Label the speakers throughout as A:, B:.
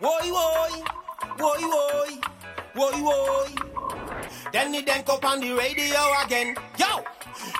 A: Woy woy, woy woy, woy woy. Then the then up on the radio again. Yo,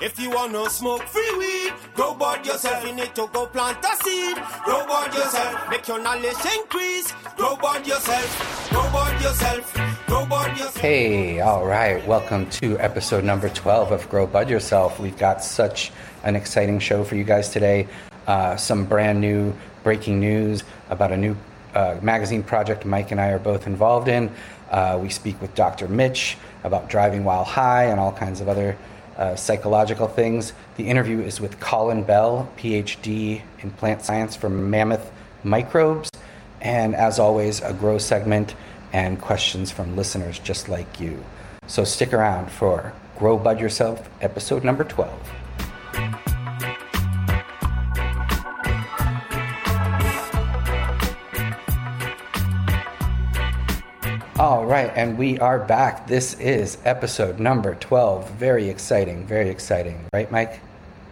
A: if you wanna smoke free weed, grow bud yourself. You need to go plant a seed. Grow bud yourself. Make your knowledge increase. Grow bud yourself. Bud yourself. Grow bud yourself.
B: Hey, all right. Welcome to episode number 12 of Grow Bud Yourself. We've got such an exciting show for you guys today. Uh, some brand new breaking news about a new uh, magazine project Mike and I are both involved in. Uh, we speak with Dr. Mitch about driving while high and all kinds of other uh, psychological things. The interview is with Colin Bell, PhD in plant science from Mammoth Microbes. And as always, a grow segment and questions from listeners just like you. So stick around for Grow Bud Yourself, episode number 12. All right, and we are back. This is episode number 12. Very exciting, very exciting. Right, Mike?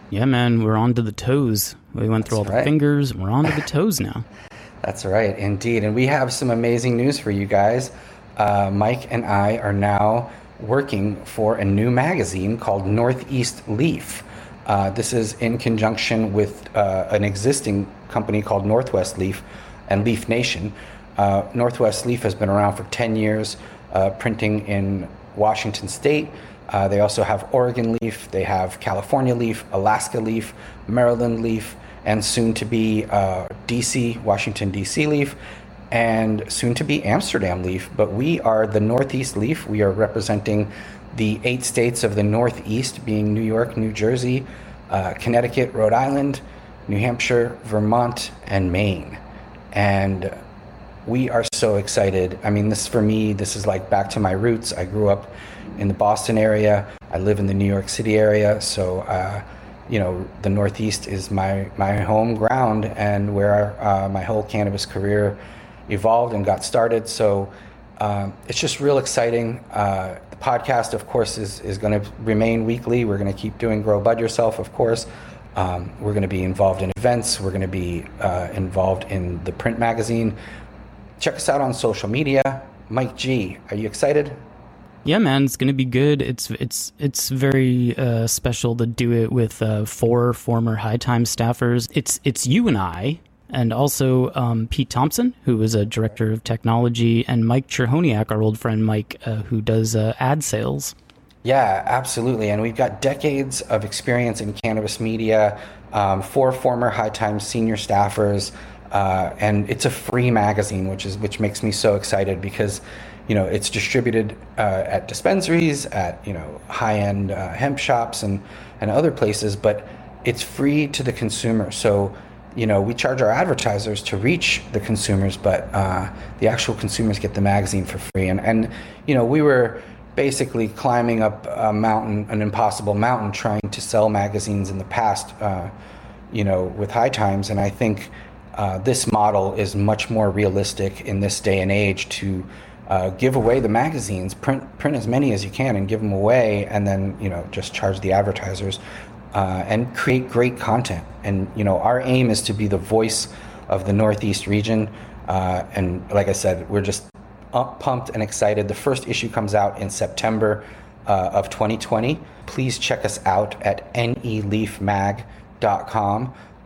C: Yeah, man, we're on to the toes. We went through
B: That's
C: all
B: right.
C: the fingers. We're on to the toes now.
B: That's right, indeed. And we have some amazing news for you guys. Uh, Mike and I are now working for a new magazine called Northeast Leaf. Uh, this is in conjunction with uh, an existing company called Northwest Leaf and Leaf Nation. Uh, Northwest Leaf has been around for 10 years, uh, printing in Washington State. Uh, they also have Oregon Leaf, they have California Leaf, Alaska Leaf, Maryland Leaf, and soon to be uh, DC, Washington, DC Leaf, and soon to be Amsterdam Leaf. But we are the Northeast Leaf. We are representing the eight states of the Northeast, being New York, New Jersey, uh, Connecticut, Rhode Island, New Hampshire, Vermont, and Maine. And we are so excited. I mean, this for me, this is like back to my roots. I grew up in the Boston area. I live in the New York City area, so uh, you know the Northeast is my my home ground and where uh, my whole cannabis career evolved and got started. So um, it's just real exciting. Uh, the podcast, of course, is is going to remain weekly. We're going to keep doing Grow Bud Yourself, of course. Um, we're going to be involved in events. We're going to be uh, involved in the print magazine. Check us out on social media. Mike G, are you excited?
C: Yeah, man, it's gonna be good. It's it's it's very uh, special to do it with uh, four former High Time staffers. It's it's you and I, and also um, Pete Thompson, who is a director of technology, and Mike Cherhoniak, our old friend Mike, uh, who does uh, ad sales.
B: Yeah, absolutely. And we've got decades of experience in cannabis media, um, four former High Times senior staffers, uh, and it's a free magazine, which is which makes me so excited because, you know, it's distributed uh, at dispensaries, at you know high-end uh, hemp shops, and and other places, but it's free to the consumer. So. You know, we charge our advertisers to reach the consumers, but uh, the actual consumers get the magazine for free. And, and you know, we were basically climbing up a mountain, an impossible mountain, trying to sell magazines in the past, uh, you know, with High Times. And I think uh, this model is much more realistic in this day and age to uh, give away the magazines, print print as many as you can, and give them away, and then you know just charge the advertisers uh, and create great content. And you know, our aim is to be the voice of the Northeast region. Uh, and like I said, we're just up, pumped and excited. The first issue comes out in September uh, of 2020. Please check us out at neleafmag.com.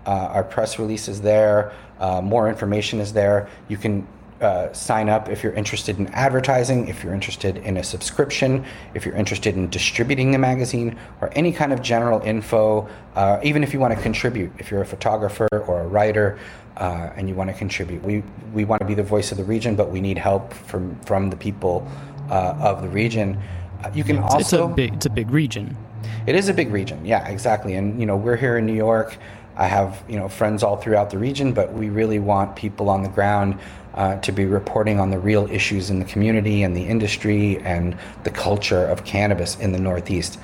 B: Uh, our press release is there. Uh, more information is there. You can uh, sign up if you're interested in advertising, if you're interested in a subscription, if you're interested in distributing the magazine, or any kind of general info, uh, even if you want to contribute, if you're a photographer or a writer uh, and you want to contribute. We, we want to be the voice of the region, but we need help from, from the people uh, of the region. Uh, you can
C: It's,
B: also.
C: it's a big it's a big region.
B: It is a big region, yeah, exactly. And you know, we're here in New York. I have you know friends all throughout the region, but we really want people on the ground uh, to be reporting on the real issues in the community and the industry and the culture of cannabis in the Northeast.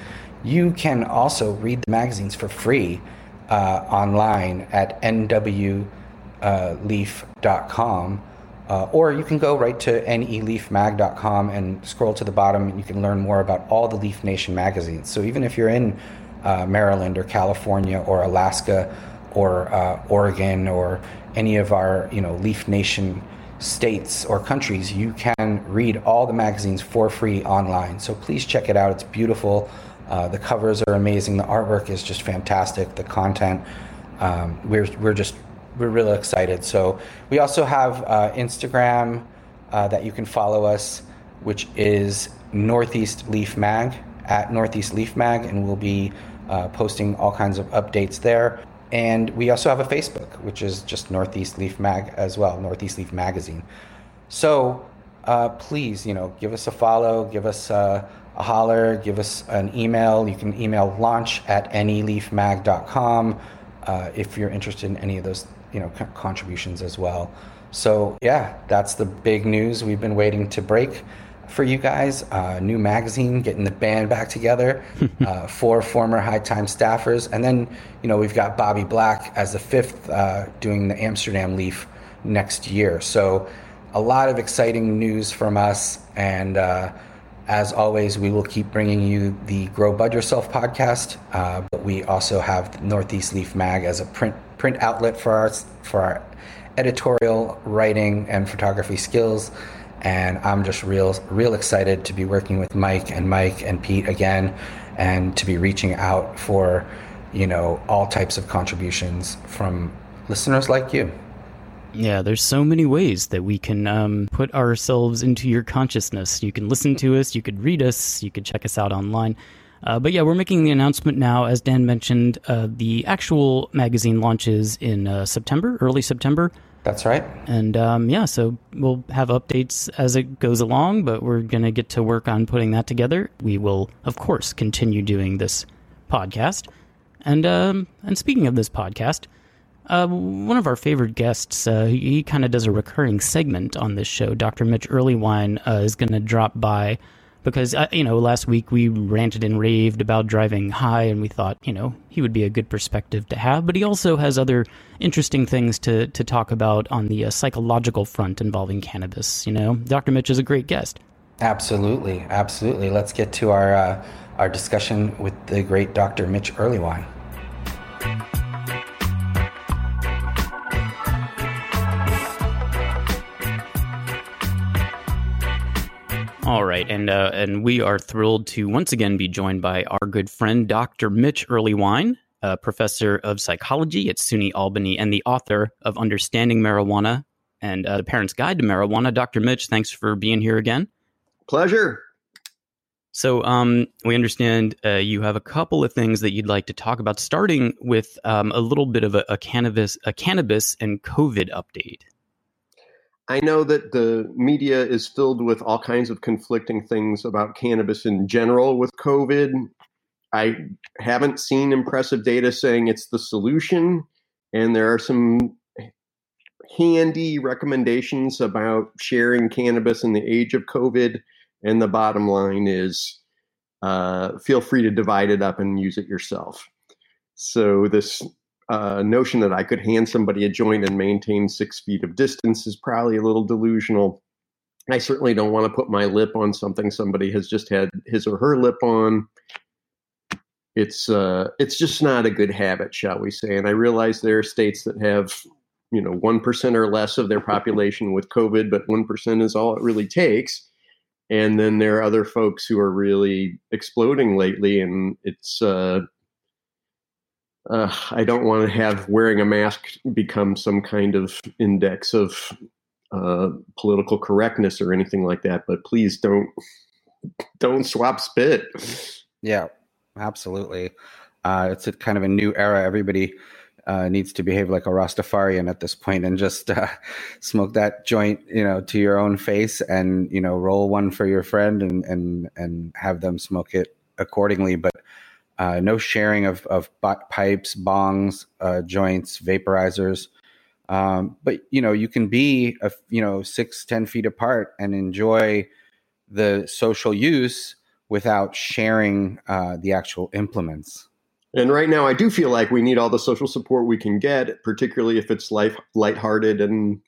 B: You can also read the magazines for free uh, online at nwleaf.com. Uh, or you can go right to neleafmag.com and scroll to the bottom, and you can learn more about all the Leaf Nation magazines. So even if you're in uh, Maryland or California or Alaska or uh, Oregon or any of our you know Leaf Nation states or countries, you can read all the magazines for free online. So please check it out. It's beautiful. Uh, the covers are amazing. The artwork is just fantastic. The content, um, we're we're just we're really excited. So we also have uh, Instagram uh, that you can follow us, which is Northeast Leaf Mag at Northeast Leaf Mag, and we'll be uh, posting all kinds of updates there. And we also have a Facebook, which is just Northeast Leaf Mag as well, Northeast Leaf Magazine. So uh, please, you know, give us a follow, give us a, a, holler, give us an email. You can email launch at neleafmag.com uh, if you're interested in any of those, you know, contributions as well. So yeah, that's the big news we've been waiting to break for you guys. Uh, new magazine, getting the band back together. uh, four former High Time staffers, and then you know we've got Bobby Black as the fifth, uh, doing the Amsterdam Leaf next year. So a lot of exciting news from us, and uh, as always, we will keep bringing you the Grow Bud Yourself podcast. Uh, but we also have Northeast Leaf Mag as a print print outlet for our for our editorial writing and photography skills and I'm just real real excited to be working with Mike and Mike and Pete again and to be reaching out for you know all types of contributions from listeners like you.
C: Yeah, there's so many ways that we can um, put ourselves into your consciousness. You can listen to us, you could read us, you could check us out online. Uh, but yeah, we're making the announcement now. As Dan mentioned, uh, the actual magazine launches in uh, September, early September.
B: That's right.
C: And um, yeah, so we'll have updates as it goes along, but we're going to get to work on putting that together. We will, of course, continue doing this podcast. And um, and speaking of this podcast, uh, one of our favorite guests, uh, he, kind of does a recurring segment on this show. Dr. Mitch Earleywine uh, is going to drop by because uh, you know last week we ranted and raved about driving high and we thought you know he would be a good perspective to have but he also has other interesting things to to talk about on the uh, psychological front involving cannabis you know dr mitch is a great guest
B: absolutely absolutely let's get to our uh, our discussion with the great dr mitch Earleywine.
C: All right, and uh, and we are thrilled to once again be joined by our good friend Dr. Mitch Earleywine, a professor of psychology at SUNY Albany and the author of Understanding Marijuana and uh, The Parent's Guide to Marijuana. Dr. Mitch, thanks for being here again.
D: Pleasure.
C: So, um, we understand uh, you have a couple of things that you'd like to talk about, starting with um, a little bit of a, a cannabis, a cannabis and COVID update.
D: I know that the media is filled with all kinds of conflicting things about cannabis in general with COVID. I haven't seen impressive data saying it's the solution, and there are some handy recommendations about sharing cannabis in the age of COVID. And the bottom line is uh, feel free to divide it up and use it yourself. So, this uh, notion that I could hand somebody a joint and maintain six feet of distance is probably a little delusional. I certainly don't want to put my lip on something somebody has just had his or her lip on. It's uh, it's just not a good habit, shall we say? And I realize there are states that have, you know, one percent or less of their population with COVID, but one percent is all it really takes. And then there are other folks who are really exploding lately, and it's uh, uh, I don't want to have wearing a mask become some kind of index of uh, political correctness or anything like that. But please don't don't swap spit.
B: Yeah, absolutely. Uh, it's a kind of a new era. Everybody uh, needs to behave like a Rastafarian at this point and just uh, smoke that joint, you know, to your own face, and you know, roll one for your friend and and and have them smoke it accordingly. But uh, no sharing of, of pipes, bongs, uh, joints, vaporizers. Um, but you know, you can be a, you know six, ten feet apart and enjoy the social use without sharing uh, the actual implements.
D: And right now, I do feel like we need all the social support we can get, particularly if it's life lighthearted and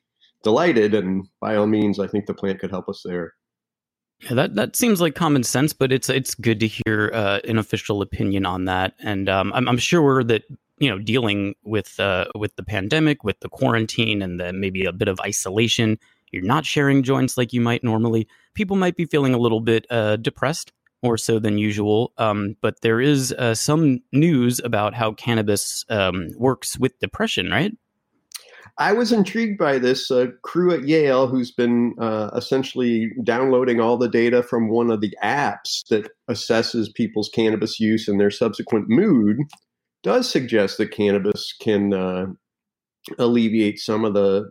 D: delighted. And by all means, I think the plant could help us there.
C: Yeah, that that seems like common sense, but it's it's good to hear uh, an official opinion on that. And um, I'm, I'm sure that you know dealing with uh, with the pandemic, with the quarantine, and the maybe a bit of isolation, you're not sharing joints like you might normally, people might be feeling a little bit uh, depressed more so than usual. Um, but there is uh, some news about how cannabis um, works with depression, right?
D: I was intrigued by this uh, crew at Yale who's been uh, essentially downloading all the data from one of the apps that assesses people's cannabis use and their subsequent mood. Does suggest that cannabis can uh, alleviate some of the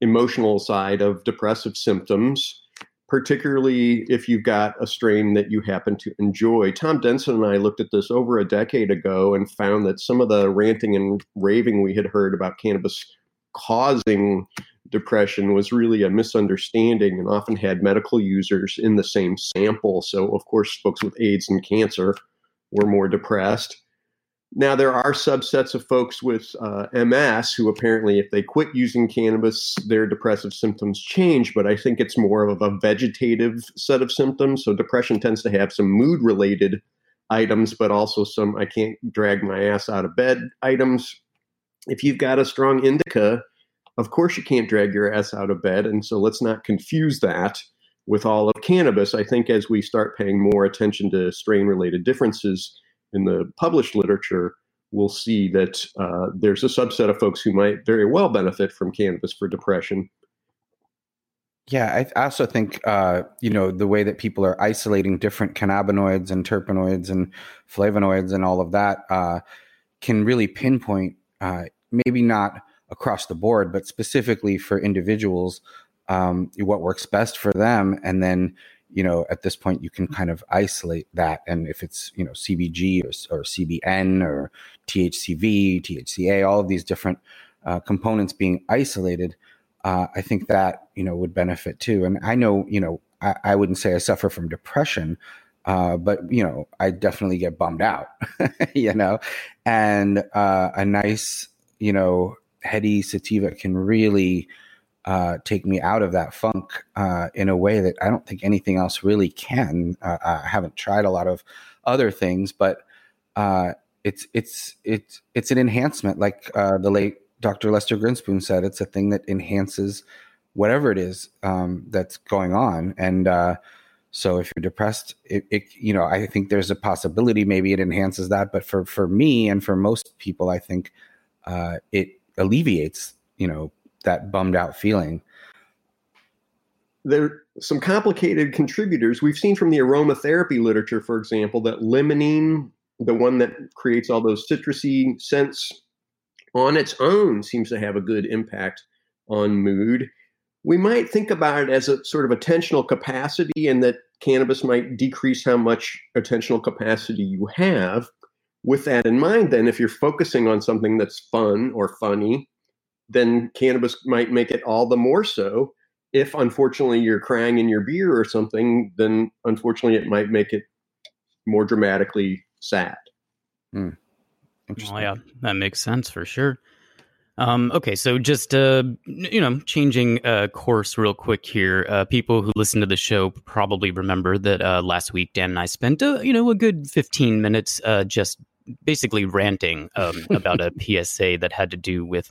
D: emotional side of depressive symptoms particularly if you've got a strain that you happen to enjoy. Tom Denson and I looked at this over a decade ago and found that some of the ranting and raving we had heard about cannabis causing depression was really a misunderstanding and often had medical users in the same sample. So, of course, folks with AIDS and cancer were more depressed. Now, there are subsets of folks with uh, MS who apparently, if they quit using cannabis, their depressive symptoms change, but I think it's more of a vegetative set of symptoms. So, depression tends to have some mood related items, but also some I can't drag my ass out of bed items. If you've got a strong indica, of course you can't drag your ass out of bed. And so, let's not confuse that with all of cannabis. I think as we start paying more attention to strain related differences, in the published literature, we'll see that uh, there's a subset of folks who might very well benefit from cannabis for depression.
B: Yeah, I also think uh, you know the way that people are isolating different cannabinoids and terpenoids and flavonoids and all of that uh, can really pinpoint, uh, maybe not across the board, but specifically for individuals, um, what works best for them, and then you know, at this point, you can kind of isolate that. And if it's, you know, CBG or, or CBN or THCV, THCA, all of these different uh, components being isolated, uh, I think that, you know, would benefit too. And I know, you know, I, I wouldn't say I suffer from depression, uh, but, you know, I definitely get bummed out, you know, and uh, a nice, you know, heady sativa can really, uh, take me out of that funk uh, in a way that I don't think anything else really can. Uh, I haven't tried a lot of other things, but uh, it's it's it's it's an enhancement, like uh, the late Dr. Lester Grinspoon said. It's a thing that enhances whatever it is um, that's going on, and uh, so if you're depressed, it, it, you know I think there's a possibility maybe it enhances that, but for for me and for most people, I think it alleviates you know that bummed out feeling.
D: There are some complicated contributors. We've seen from the aromatherapy literature, for example, that limonene, the one that creates all those citrusy scents, on its own seems to have a good impact on mood. We might think about it as a sort of attentional capacity, and that cannabis might decrease how much attentional capacity you have. With that in mind, then, if you're focusing on something that's fun or funny, then cannabis might make it all the more so. If unfortunately you're crying in your beer or something, then unfortunately it might make it more dramatically sad.
B: Hmm.
C: Well, yeah, that makes sense for sure. Um, okay, so just uh, you know, changing uh, course real quick here. Uh, people who listen to the show probably remember that uh, last week Dan and I spent uh, you know a good fifteen minutes uh, just basically ranting um, about a PSA that had to do with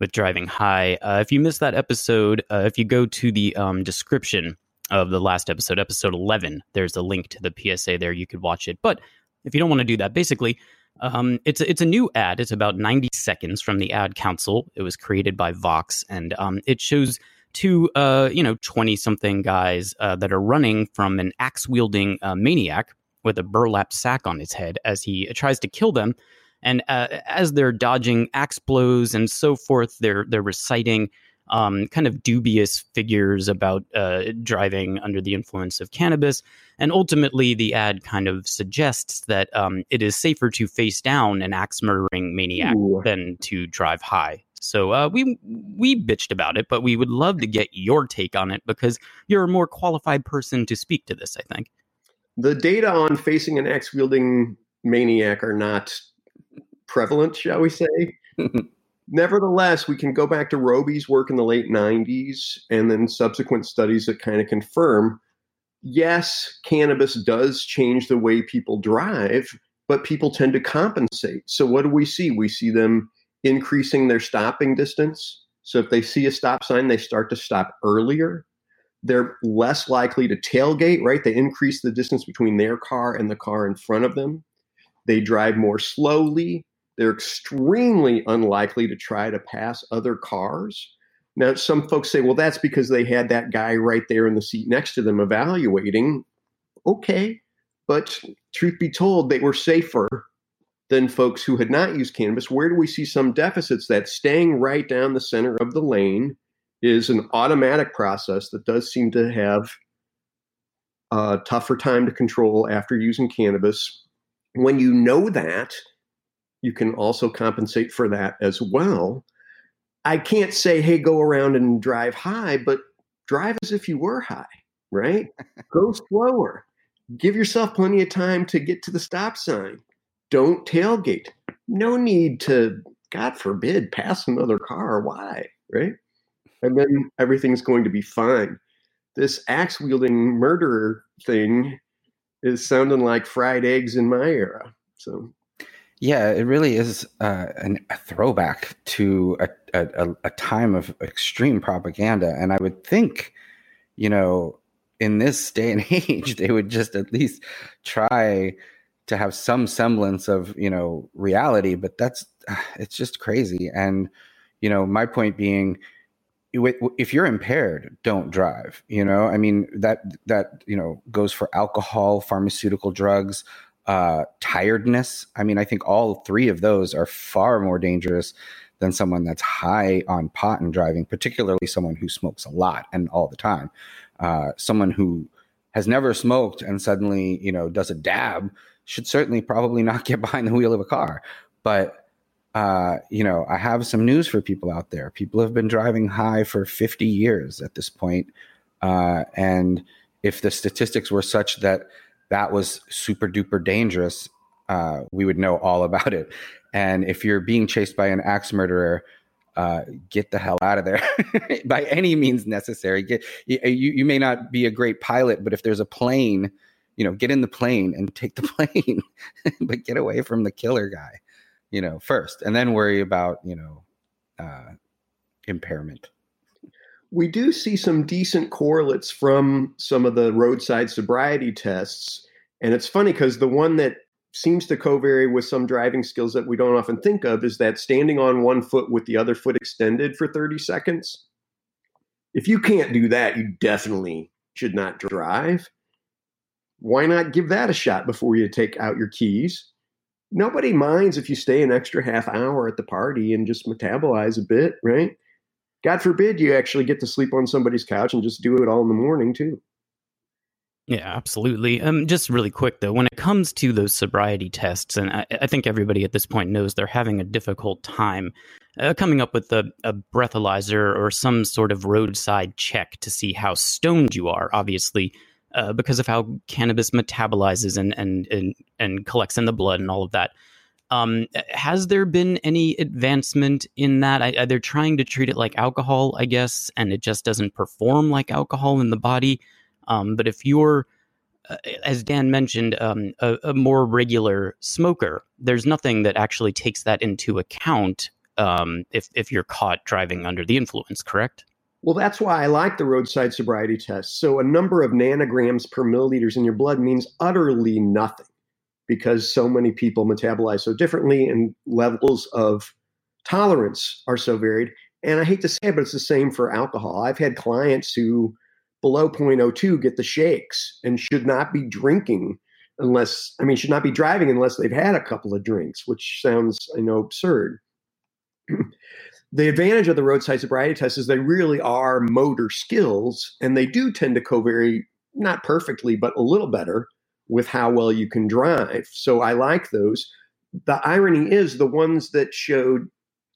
C: with driving high. Uh, if you missed that episode, uh, if you go to the um, description of the last episode, episode 11, there's a link to the PSA there. You could watch it. But if you don't want to do that, basically, um, it's it's a new ad. It's about 90 seconds from the Ad Council. It was created by Vox, and um, it shows two uh, you know 20 something guys uh, that are running from an axe wielding uh, maniac with a burlap sack on his head as he tries to kill them and uh, as they're dodging axe blows and so forth, they're they're reciting um, kind of dubious figures about uh, driving under the influence of cannabis. And ultimately, the ad kind of suggests that um, it is safer to face down an axe murdering maniac Ooh. than to drive high. So uh, we we bitched about it, but we would love to get your take on it because you're a more qualified person to speak to this. I think
D: the data on facing an axe wielding maniac are not prevalent, shall we say. Nevertheless, we can go back to Robbe's work in the late 90s and then subsequent studies that kind of confirm yes, cannabis does change the way people drive, but people tend to compensate. So, what do we see? We see them increasing their stopping distance, So if they see a stop sign, they start to stop earlier. They're less likely to tailgate, right? They increase the distance between their car and the car in front of them. They drive more slowly. They're extremely unlikely to try to pass other cars. Now, some folks say, well, that's because they had that guy right there in the seat next to them evaluating. Okay, but truth be told, they were safer than folks who had not used cannabis. Where do we see some deficits? That staying right down the center of the lane is an automatic process that does seem to have a tougher time to control after using cannabis. When you know that, you can also compensate for that as well. I can't say, hey, go around and drive high, but drive as if you were high, right? go slower. Give yourself plenty of time to get to the stop sign. Don't tailgate. No need to, God forbid, pass another car. Why, right? And then everything's going to be fine. This axe wielding murderer thing is sounding like fried eggs in my era. So
B: yeah, it really is uh, an, a throwback to a, a, a, time of extreme propaganda. And I would think, you know, in this day and age, they would just at least try to have some semblance of, you know, reality. But that's, it's just crazy. And, you know, my point being, if you're impaired, don't drive. You know, I mean that that you know goes for alcohol, pharmaceutical drugs, uh, tiredness. I mean, I think all three of those are far more dangerous than someone that's high on pot and driving, particularly someone who smokes a lot and all the time. Uh, someone who has never smoked and suddenly, you know, does a dab should certainly probably not get behind the wheel of a car. But, uh, you know, I have some news for people out there. People have been driving high for 50 years at this point. Uh, and if the statistics were such that that was super duper dangerous, uh, we would know all about it. And if you're being chased by an axe murderer, uh, get the hell out of there by any means necessary. Get you, you may not be a great pilot, but if there's a plane, you know, get in the plane and take the plane, but get away from the killer guy, you know, first, and then worry about you know uh, impairment
D: we do see some decent correlates from some of the roadside sobriety tests. And it's funny because the one that seems to covary with some driving skills that we don't often think of is that standing on one foot with the other foot extended for 30 seconds. If you can't do that, you definitely should not drive. Why not give that a shot before you take out your keys? Nobody minds if you stay an extra half hour at the party and just metabolize a bit, right? God forbid you actually get to sleep on somebody's couch and just do it all in the morning too.
C: Yeah, absolutely. Um, just really quick though, when it comes to those sobriety tests, and I, I think everybody at this point knows they're having a difficult time uh, coming up with a, a breathalyzer or some sort of roadside check to see how stoned you are. Obviously, uh, because of how cannabis metabolizes and, and and and collects in the blood and all of that. Um, has there been any advancement in that? I, they're trying to treat it like alcohol, I guess, and it just doesn't perform like alcohol in the body. Um, but if you're, uh, as Dan mentioned, um, a, a, more regular smoker, there's nothing that actually takes that into account um, if if you're caught driving under the influence. Correct?
D: Well, that's why I like the roadside sobriety test. So a number of nanograms per milliliters in your blood means utterly nothing because so many people metabolize so differently and levels of tolerance are so varied. And I hate to say it, but it's the same for alcohol. I've had clients who below 0.02 get the shakes and should not be drinking unless, I mean, should not be driving unless they've had a couple of drinks, which sounds, I know, absurd. the advantage of the roadside sobriety test is they really are motor skills and they do tend to covary not perfectly, but a little better with how well you can drive. So I like those. The irony is the ones that showed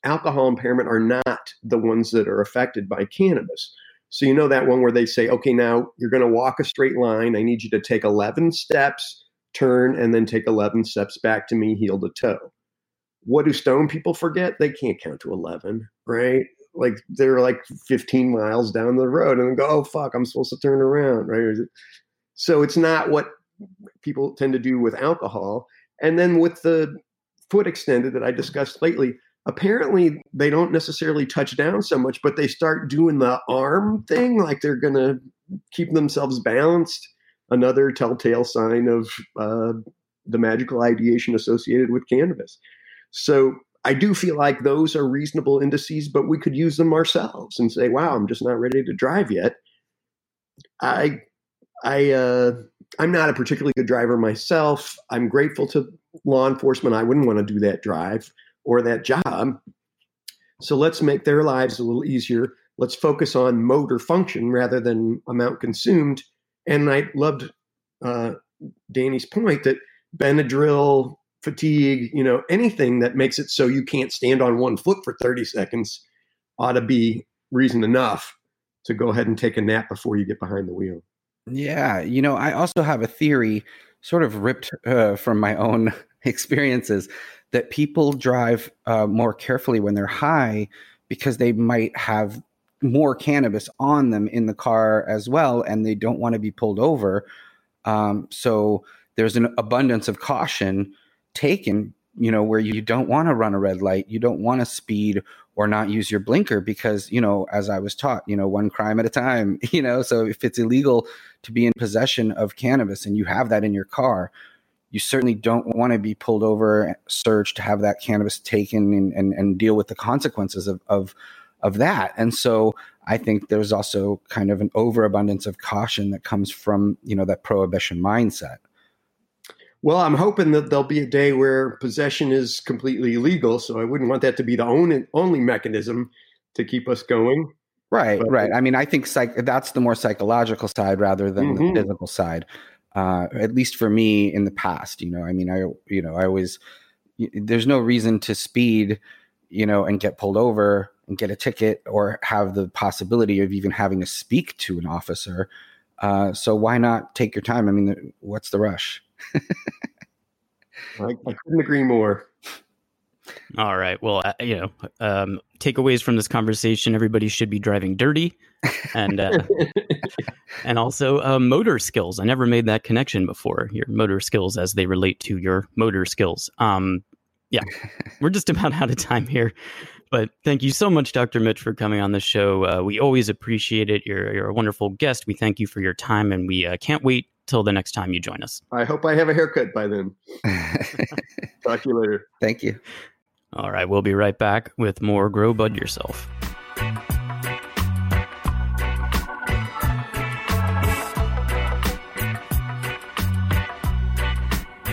D: alcohol impairment are not the ones that are affected by cannabis. So you know that one where they say, okay, now you're going to walk a straight line. I need you to take 11 steps, turn, and then take 11 steps back to me, heel to toe. What do stone people forget? They can't count to 11, right? Like they're like 15 miles down the road and go, oh, fuck, I'm supposed to turn around, right? So it's not what people tend to do with alcohol. And then with the foot extended that I discussed lately, apparently they don't necessarily touch down so much, but they start doing the arm thing, like they're going to keep themselves balanced. Another telltale sign of uh, the magical ideation associated with cannabis. So I do feel like those are reasonable indices, but we could use them ourselves and say, "Wow, I'm just not ready to drive yet." I, I, uh, I'm not a particularly good driver myself. I'm grateful to law enforcement. I wouldn't want to do that drive or that job. So let's make their lives a little easier. Let's focus on motor function rather than amount consumed. And I loved uh, Danny's point that Benadryl, fatigue, you know, anything that makes it so you can't stand on one foot for 30 seconds ought to be reason enough to go ahead and take a nap before you get behind the wheel.
B: Yeah, you know, I also have a theory, sort of ripped uh, from my own experiences, that people drive uh, more carefully when they're high because they might have more cannabis on them in the car as well, and they don't want to be pulled over. Um, so there's an abundance of caution taken you know where you don't want to run a red light you don't want to speed or not use your blinker because you know as i was taught you know one crime at a time you know? So if it's illegal to be in possession of cannabis and you have that in your car you certainly don't want to be pulled over searched to have that cannabis taken and, and, and deal with the consequences of, of of that. And so i think there's also kind of an overabundance of caution that comes from you know that prohibition mindset
D: well, I'm hoping that there'll be a day where possession is completely legal. So I wouldn't want that to be the only only mechanism to keep us going.
B: Right, but, right. I mean, I think psych- that's the more psychological side rather than mm-hmm. the physical side. Uh, at least for me in the past, you know, I mean, I, you know, I always, there's no reason to speed, you know, and get pulled over and get a ticket or have the possibility of even having to speak to an officer. Uh, so why not take your time? I mean, what's the rush?
D: I, I, couldn't agree more.
C: All right. Well, uh, you know, um, takeaways from this conversation: everybody should be driving dirty, and uh, and also uh, motor skills. I never made that connection before. Your motor skills as they relate to your motor skills. Um, yeah, we're just about out of time here. But thank you so much, Dr. Mitch, for coming on the show. Uh, we always appreciate it. You're, you're a wonderful guest. We thank you for your time, and we uh, can't wait till the next time you join us.
D: I hope I have a haircut by then. Talk to you later.
B: Thank you.
C: All right, we'll be right back with more Grow Bud Yourself.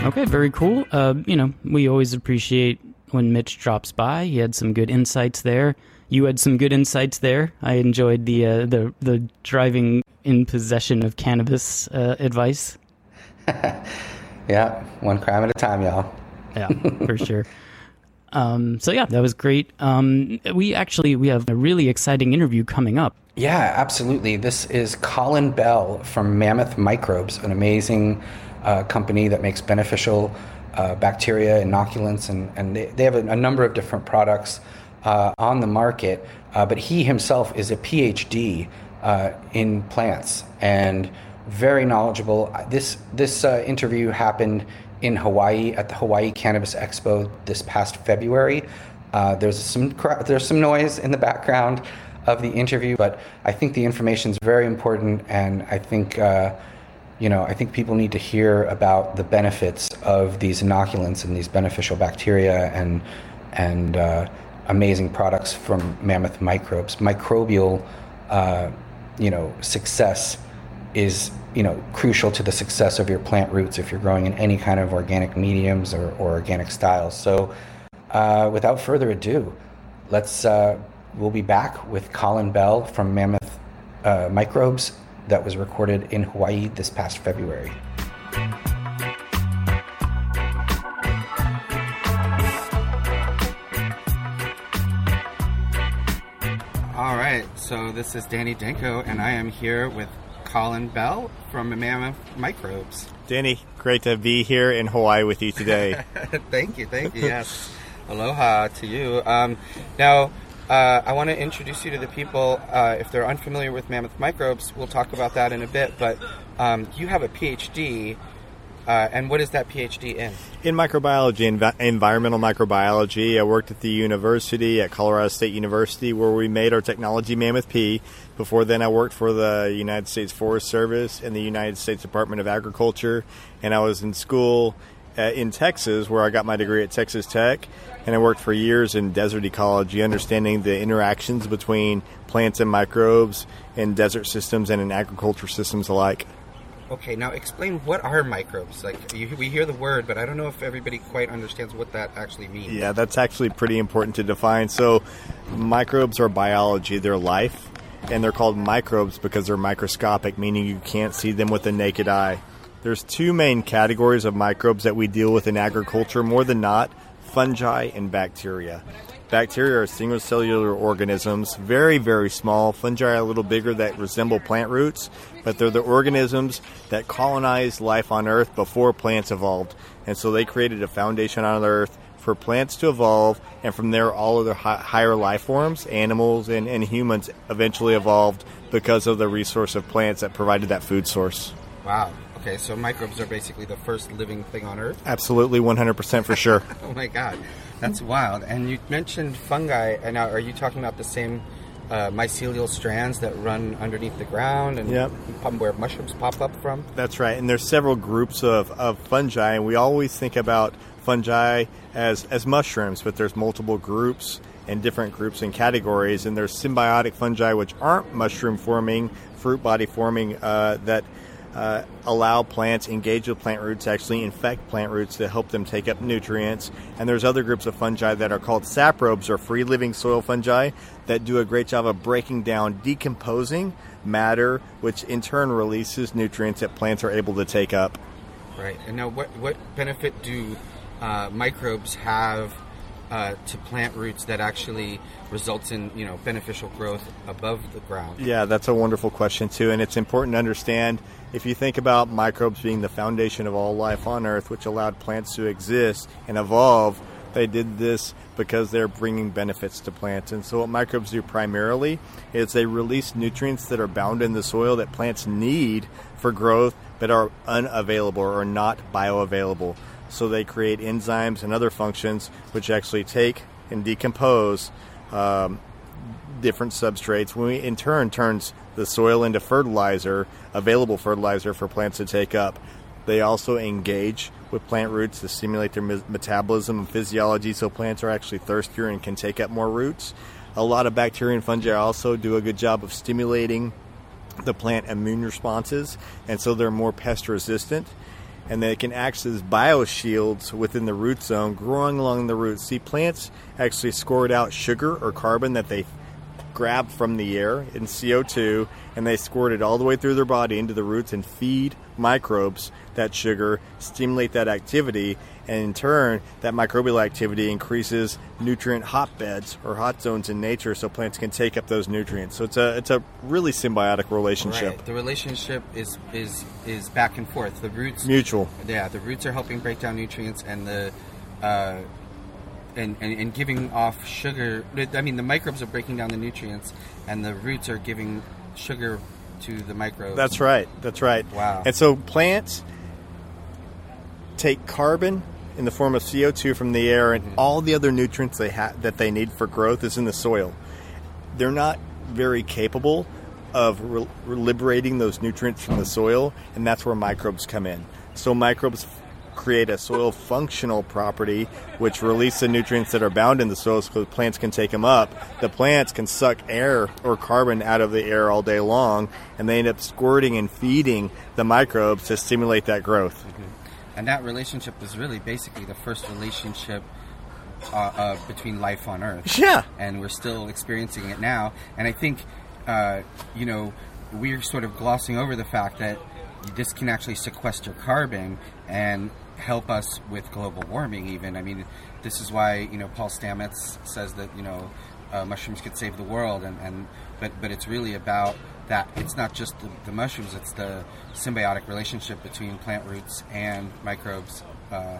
C: Okay, very cool. Uh, you know, we always appreciate when Mitch drops by. He had some good insights there. You had some good insights there. I enjoyed the uh, the the driving in possession of cannabis uh, advice.
B: yeah, one crime at a time, y'all.
C: yeah, for sure. Um, so yeah, that was great. Um, we actually we have a really exciting interview coming up.
B: Yeah, absolutely. This is Colin Bell from Mammoth Microbes, an amazing uh, company that makes beneficial uh, bacteria, inoculants, and, and they, they have a, a number of different products uh, on the market. Uh, but he himself is a PhD uh, in plants and very knowledgeable. This this uh, interview happened in Hawaii at the Hawaii Cannabis Expo this past February. Uh, there's some there's some noise in the background of the interview, but I think the information is very important, and I think you know, I think people need to hear about the benefits of these inoculants and these beneficial bacteria and and uh, amazing products from Mammoth Microbes. Microbial, uh, you know, success is you know crucial to the success of your plant roots if you're growing in any kind of organic mediums or, or organic styles. So, uh, without further ado, let's uh, we'll be back with Colin Bell from Mammoth uh, Microbes that was recorded in Hawaii this past February. So this is Danny Danko, and I am here with Colin Bell from Mammoth Microbes.
E: Danny, great to be here in Hawaii with you today.
B: thank you, thank you. Yes, aloha to you. Um, now, uh, I want to introduce you to the people. Uh, if they're unfamiliar with mammoth microbes, we'll talk about that in a bit. But um, you have a PhD
F: Uh, and what is that PhD in?
E: In microbiology, env- environmental microbiology. I worked at the university, at Colorado State University, where we made our technology Mammoth P. Before then, I worked for the United States Forest Service and the United States Department of Agriculture. And I was in school uh, in Texas, where I got my degree at Texas Tech. And I worked for years in desert ecology, understanding the interactions between plants and microbes in desert systems and in agriculture systems alike.
F: Okay, now explain what are microbes? Like you, we hear the word, but I don't know if everybody quite understands what that actually means.
E: Yeah, that's actually pretty important to define. So, microbes are biology; they're life, and they're called microbes because they're microscopic, meaning you can't see them with the naked eye. There's two main categories of microbes that we deal with in agriculture more than not: fungi and bacteria. Bacteria are single cellular organisms, very, very small. Fungi are a little bigger that resemble plant roots, but they're the organisms that colonized life on Earth before plants evolved. And so they created a foundation on Earth for plants to evolve, and from there, all of the hi- higher life forms, animals, and, and humans eventually evolved because of the resource of plants that provided that food source.
F: Wow. Okay, so microbes are basically the first living thing on Earth?
E: Absolutely, 100% for sure.
F: oh my God. That's wild. And you mentioned fungi, and now are you talking about the same uh, mycelial strands that run underneath the ground and
E: Yep.
F: where mushrooms pop up from?
E: That's right. And there's several groups of, of fungi, and we always think about fungi as, as mushrooms, but there's multiple groups and different groups and categories. And there's symbiotic fungi, which aren't mushroom forming, fruit body forming, uh, that uh, allow plants engage with plant roots, actually infect plant roots to help them take up nutrients. And there's other groups of fungi that are called saprobes or free living soil fungi that do a great job of breaking down, decomposing matter, which in turn releases nutrients that plants are able to take up.
F: Right. And now, what what benefit do uh, microbes have uh, to plant roots that actually results in you know beneficial growth above the ground?
E: Yeah, that's a wonderful question too, and it's important to understand. If you think about microbes being the foundation of all life on Earth, which allowed plants to exist and evolve, they did this because they're bringing benefits to plants. And so, what microbes do primarily is they release nutrients that are bound in the soil that plants need for growth, but are unavailable or not bioavailable. So, they create enzymes and other functions which actually take and decompose um, different substrates, when which in turn turns the soil into fertilizer, available fertilizer for plants to take up. They also engage with plant roots to stimulate their metabolism and physiology so plants are actually thirstier and can take up more roots. A lot of bacteria and fungi also do a good job of stimulating the plant immune responses, and so they're more pest resistant. And they can act as bioshields within the root zone, growing along the roots. See, plants actually squirt out sugar or carbon that they grab from the air in CO2 and they squirt it all the way through their body into the roots and feed microbes that sugar, stimulate that activity, and in turn, that microbial activity increases nutrient hotbeds or hot zones in nature so plants can take up those nutrients. So it's a it's a really symbiotic relationship.
F: Right. The relationship is is is back and forth. The roots
E: Mutual.
F: Yeah, the roots are helping break down nutrients, and the uh, and, and and giving off sugar. I mean, the microbes are breaking down the nutrients, and the roots are giving sugar to the microbes.
E: That's right. That's right.
F: Wow.
E: And so plants take carbon in the form of CO2 from the air, and mm-hmm. all the other nutrients they ha- that they need for growth is in the soil. They're not very capable of re- liberating those nutrients from the soil, and that's where microbes come in. So microbes create a soil functional property which release the nutrients that are bound in the soil so the plants can take them up. The plants can suck air or carbon out of the air all day long, and they end up squirting and feeding the microbes to stimulate that growth.
F: and that relationship is really basically the first relationship uh, uh, between life on Earth.
E: Yeah.
F: and we're still experiencing it now. And I think, uh, you know, we're sort of glossing over the fact that this can actually sequester carbon and help us with global warming. Even, I mean, this is why you know Paul Stamets says that you know uh, mushrooms could save the world, and, and but but it's really about that. It's not just the, the mushrooms; it's the symbiotic relationship between plant roots and microbes. Uh,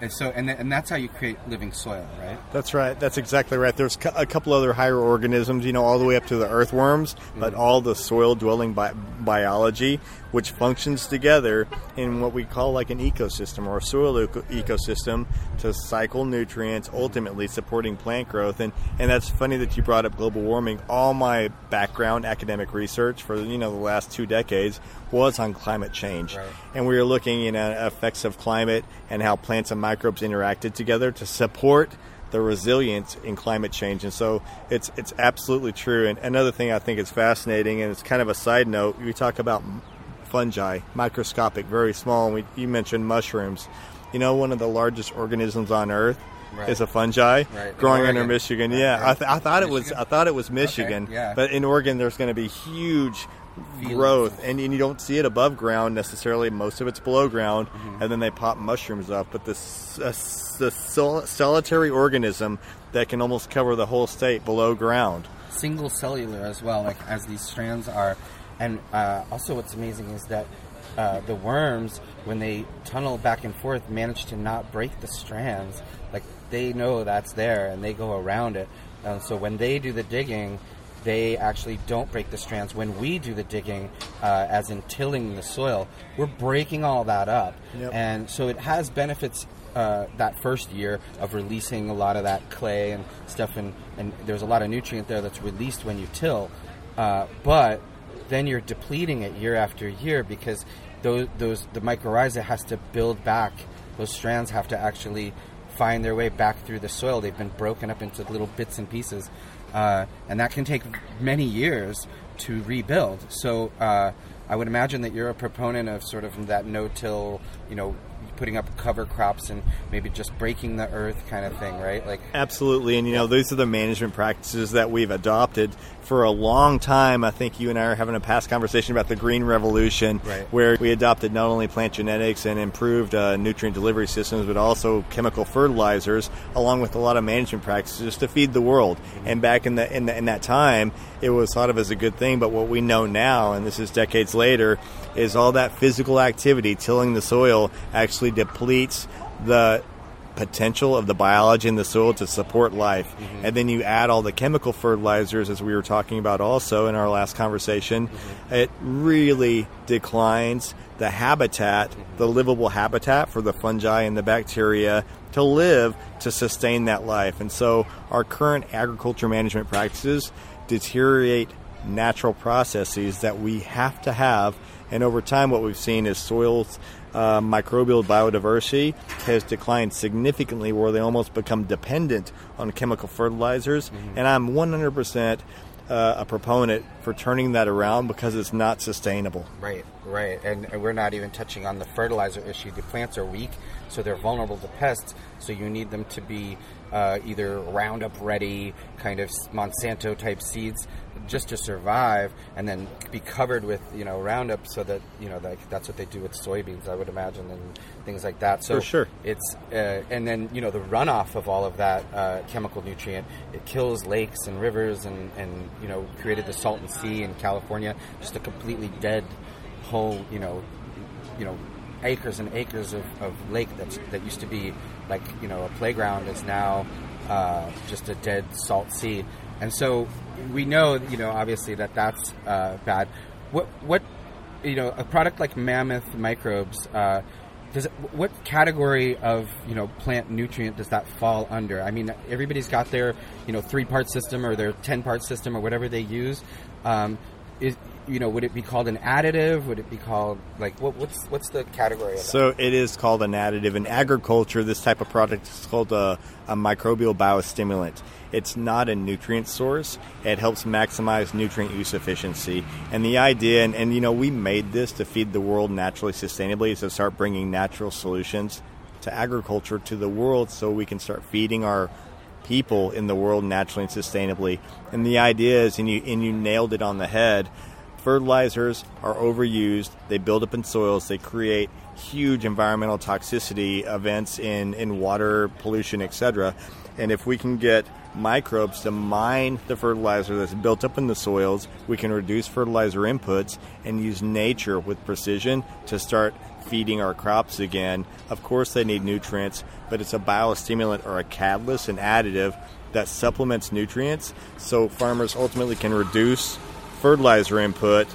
F: and so, and, th- and that's how you create living soil, right?
E: That's right. That's exactly right. There's a couple other higher organisms, you know, all the way up to the earthworms, but all the soil dwelling bi- biology, which functions together in what we call like an ecosystem or a soil eco- ecosystem to cycle nutrients, ultimately supporting plant growth. And and that's funny that you brought up global warming. All my background academic research for you know the last two decades was on climate change,
F: Right.
E: and we were looking at effects of climate and how plants and microbes interacted together to support the resilience in climate change. And so it's it's absolutely true. And another thing I think is fascinating, and it's kind of a side note, we talk about fungi, microscopic, very small. And we, you mentioned mushrooms. You know, one of the largest organisms on Earth
F: Right.
E: is a fungi
F: Right, in
E: growing under Michigan.
F: Right,
E: Yeah. I, th- I thought it was I thought it was Michigan,
F: yeah.
E: but in Oregon there's going to be huge
F: Fields.
E: growth, and, and you don't see it above ground necessarily. Most of it's below ground,
F: Mm-hmm.
E: and then they pop mushrooms up. But this uh, the sol- solitary organism that can almost cover the whole state below ground.
F: single cellular as well, like as these strands are. And uh, also, what's amazing is that uh, the worms, when they tunnel back and forth, manage to not break the strands. Like they know that's there, and they go around it. Uh, so when they do the digging, they actually don't break the strands. When we do the digging, uh, as in tilling the soil, we're breaking all that up.
E: Yep.
F: And so it has benefits uh, that first year of releasing a lot of that clay and stuff, and, and there's a lot of nutrient there that's released when you till. Uh, but then you're depleting it year after year because those, those the mycorrhiza has to build back. Those strands have to actually find their way back through the soil. They've been broken up into little bits and pieces, uh, and that can take many years to rebuild. So uh, I would imagine that you're a proponent of sort of that no-till, you know, putting up cover crops and maybe just breaking the earth kind of thing, right? Like,
E: Absolutely, and you know those are the management practices that we've adopted for a long time. I think you and I are having a past conversation about the green revolution,
F: Right.
E: where we adopted not only plant genetics and improved uh, nutrient delivery systems, but also chemical fertilizers, along with a lot of management practices to feed the world. And back in the, in the in that time, it was thought of as a good thing. But what we know now, and this is decades later, is all that physical activity, tilling the soil, actually depletes the potential of the biology in the soil to support life. Mm-hmm. And then you add all the chemical fertilizers, as we were talking about also in our last conversation, mm-hmm. it really declines the habitat, mm-hmm. the livable habitat for the fungi and the bacteria to live to sustain that life. And so our current agriculture management practices deteriorate natural processes that we have to have. And over time, what we've seen is soils uh, microbial biodiversity has declined significantly, where they almost become dependent on chemical fertilizers. And I'm 100% uh, a proponent for turning that around because it's not sustainable.
F: Right, right. And we're not even touching on the fertilizer issue. The plants are weak, so they're vulnerable to pests. So you need them to be uh, either Roundup ready, kind of Monsanto type seeds, just to survive, and then be covered with you know Roundup, so that you know like that's what they do with soybeans, I would imagine, and things like that. So
E: For sure.
F: it's uh, and then you know the runoff of all of that uh, chemical nutrient it kills lakes and rivers and and you know created the Salton Sea in California, just a completely dead whole you know you know acres and acres of, of lake that's that used to be like you know a playground is now uh, just a dead salt sea, and so we know you know obviously that that's uh, bad. What what you know a product like Mammoth Microbes. Uh, does it, what category of you know plant nutrient does that fall under? I mean, everybody's got their you know three part system or their ten part system or whatever they use. Um, is you know would it be called an additive? Would it be called like what, what's what's the category of that?
E: So it is called an additive. In agriculture, this type of product is called a, a microbial biostimulant. It's not a nutrient source. It helps maximize nutrient use efficiency. And the idea, and, and you know, we made this to feed the world naturally, sustainably, is to start bringing natural solutions to agriculture to the world so we can start feeding our people in the world naturally and sustainably. And the idea is, and you, and you nailed it on the head, fertilizers are overused, they build up in soils, they create huge environmental toxicity events in, in water, pollution, etc. And if we can get microbes to mine the fertilizer that's built up in the soils, we can reduce fertilizer inputs and use nature with precision to start feeding our crops again. Of course, they need nutrients, but it's a biostimulant or a catalyst, an additive that supplements nutrients so farmers ultimately can reduce fertilizer input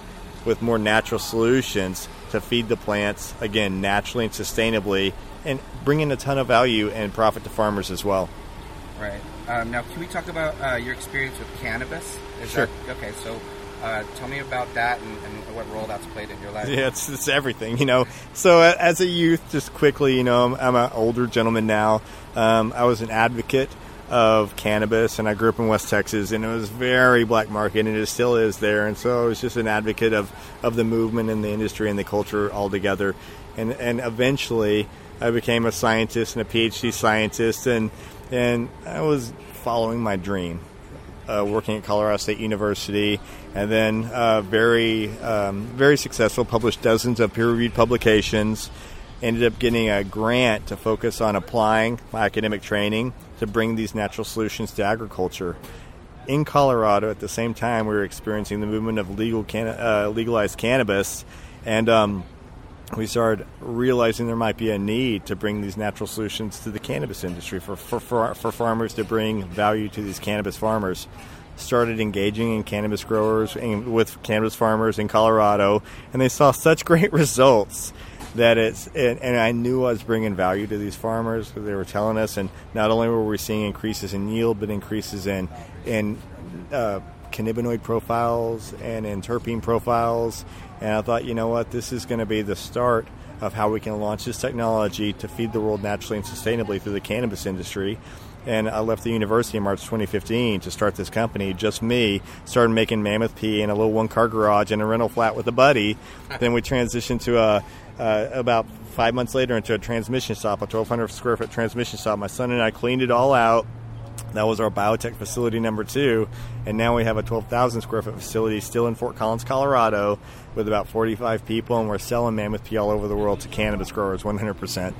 E: with more natural solutions to feed the plants again naturally and sustainably, and bringing a ton of value and profit to farmers as well.
F: Right. Um, now, can we talk about uh, your experience with cannabis?
E: Is sure.
F: That, okay, so uh, tell me about that and, and, what role that's played in your life.
E: Yeah, it's, it's everything, you know. So as a youth, just quickly, you know, I'm, I'm an older gentleman now. Um, I was an advocate of cannabis, and I grew up in West Texas, and it was very black market, and it still is there. And so I was just an advocate of, of the movement and the industry and the culture altogether. And and eventually, I became a scientist and a PhD scientist, and and I was following my dream, uh, working at Colorado State University, and then uh, very um, very successful, published dozens of peer-reviewed publications. Ended up getting a grant to focus on applying my academic training to bring these natural solutions to agriculture. In Colorado, at the same time, we were experiencing the movement of legal can- uh, legalized cannabis, and um, we started realizing there might be a need to bring these natural solutions to the cannabis industry for, for, for, for farmers to bring value to these cannabis farmers. Started engaging in cannabis growers and with cannabis farmers in Colorado, and they saw such great results that it's and, and, I knew I was bringing value to these farmers because they were telling us, and not only were we seeing increases in yield, but increases in in uh, cannabinoid profiles and in terpene profiles. And I thought, you know what, this is going to be the start of how we can launch this technology to feed the world naturally and sustainably through the cannabis industry. And I left the university in March 2015 to start this company. Just me started making Mammoth P in a little one-car garage in a rental flat with a buddy. then we transitioned to a uh, about five months later into a transmission shop, a 1,200 square foot transmission shop. My son and I cleaned it all out. That was our biotech facility number two, and now we have a 12,000 square foot facility still in Fort Collins, Colorado, with about 45 people, and we're selling Mammoth P all over the world to cannabis growers 100%.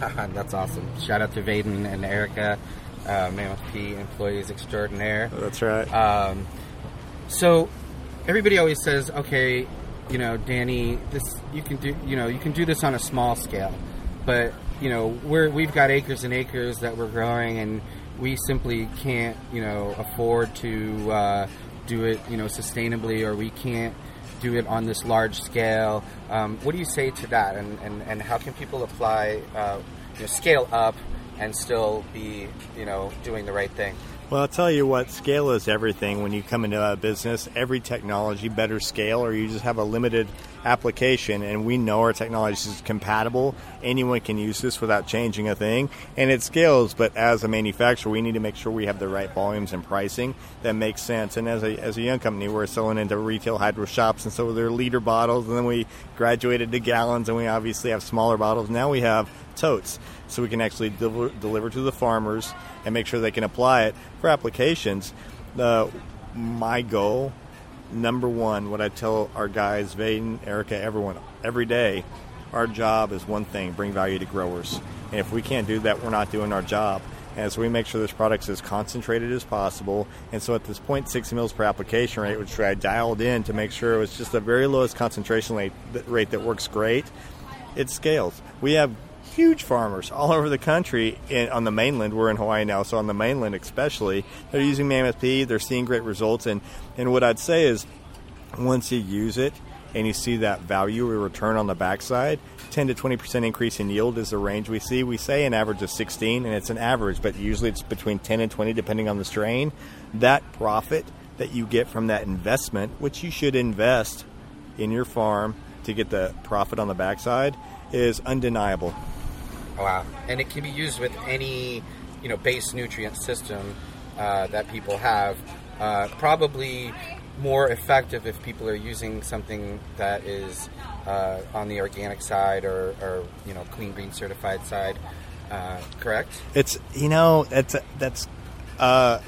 F: That's awesome. Shout out to Vaden and Erica, uh, Mammoth P employees extraordinaire.
E: That's right.
F: Um, so everybody always says, okay, you know, Danny, this you can do, you know, you can do this on a small scale, but you know, we're we've got acres and acres that we're growing, and we simply can't, you know, afford to uh, do it, you know, sustainably, or we can't do it on this large scale. Um, what do you say to that, and, and, and how can people apply, uh, you know, scale up and still be, you know, doing the right thing?
E: Well, I'll tell you what, scale is everything when you come into a business. Every technology better scale, or you just have a limited application. And we know our technology is compatible. Anyone can use this without changing a thing, and it scales. But as a manufacturer, we need to make sure we have the right volumes and pricing that makes sense. And as a, as a young company, we're selling into retail hydro shops, and so they're liter bottles, and then we graduated to gallons, and we obviously have smaller bottles. Now we have totes so we can actually deliver, deliver to the farmers and make sure they can apply it for applications. Uh, my goal, number one, what I tell our guys, Vaden, Erica, everyone, every day, our job is one thing bring value to growers. And if we can't do that, we're not doing our job. And so we make sure this product is as concentrated as possible. And so at this 0.6 mils per application rate, which I dialed in to make sure it was just the very lowest concentration rate, rate that works great, it scales. We have huge farmers all over the country in, on the mainland. We're in Hawaii now, so on the mainland especially, they're using Mammoth P. They're seeing great results, and and what I'd say is, once you use it and you see that value or return on the backside, 10 to 20 percent increase in yield is the range we see. We say an average of 16, and it's an average, but usually it's between 10 and 20 depending on the strain. That profit that you get from that investment, which you should invest in your farm to get the profit on the backside, is undeniable.
F: Wow. And it can be used with any, you know, base nutrient system uh, that people have. Uh, probably more effective if people are using something that is uh, on the organic side or, or, you know, clean green certified side. Uh, correct?
E: It's you know that's that's uh,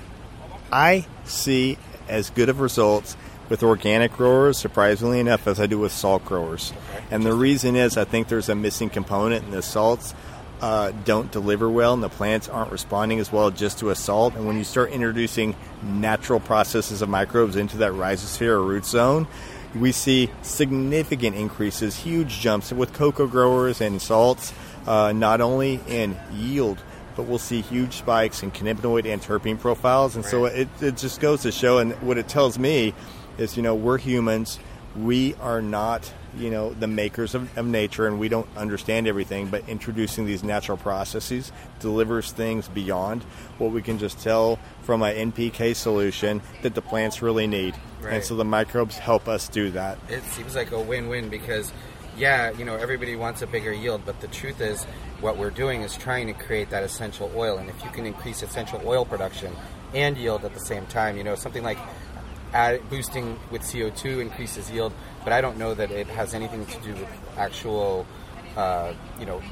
E: I see as good of results with organic growers, surprisingly enough, as I do with salt growers. Okay. And the reason is I think there's a missing component in the salts uh, don't deliver well and the plants aren't responding as well just to a salt. And when you start introducing natural processes of microbes into that rhizosphere or root zone, we see significant increases, huge jumps with cocoa growers and salts, uh, not only in yield, but we'll see huge spikes in cannabinoid and terpene profiles. And right. so it, it just goes to show, and what it tells me is, you know, we're humans we are not you know the makers of, of, nature and we don't understand everything but introducing these natural processes delivers things beyond what we can just tell from an npk solution that the plants really need. Right. and so the microbes help us do that.
F: It seems like a win-win because yeah you know everybody wants a bigger yield but the truth is what we're doing is trying to create that essential oil. And if you can increase essential oil production and yield at the same time you know something like add, boosting with CO2 increases yield, but I don't know that it has anything to do with actual, uh, you know,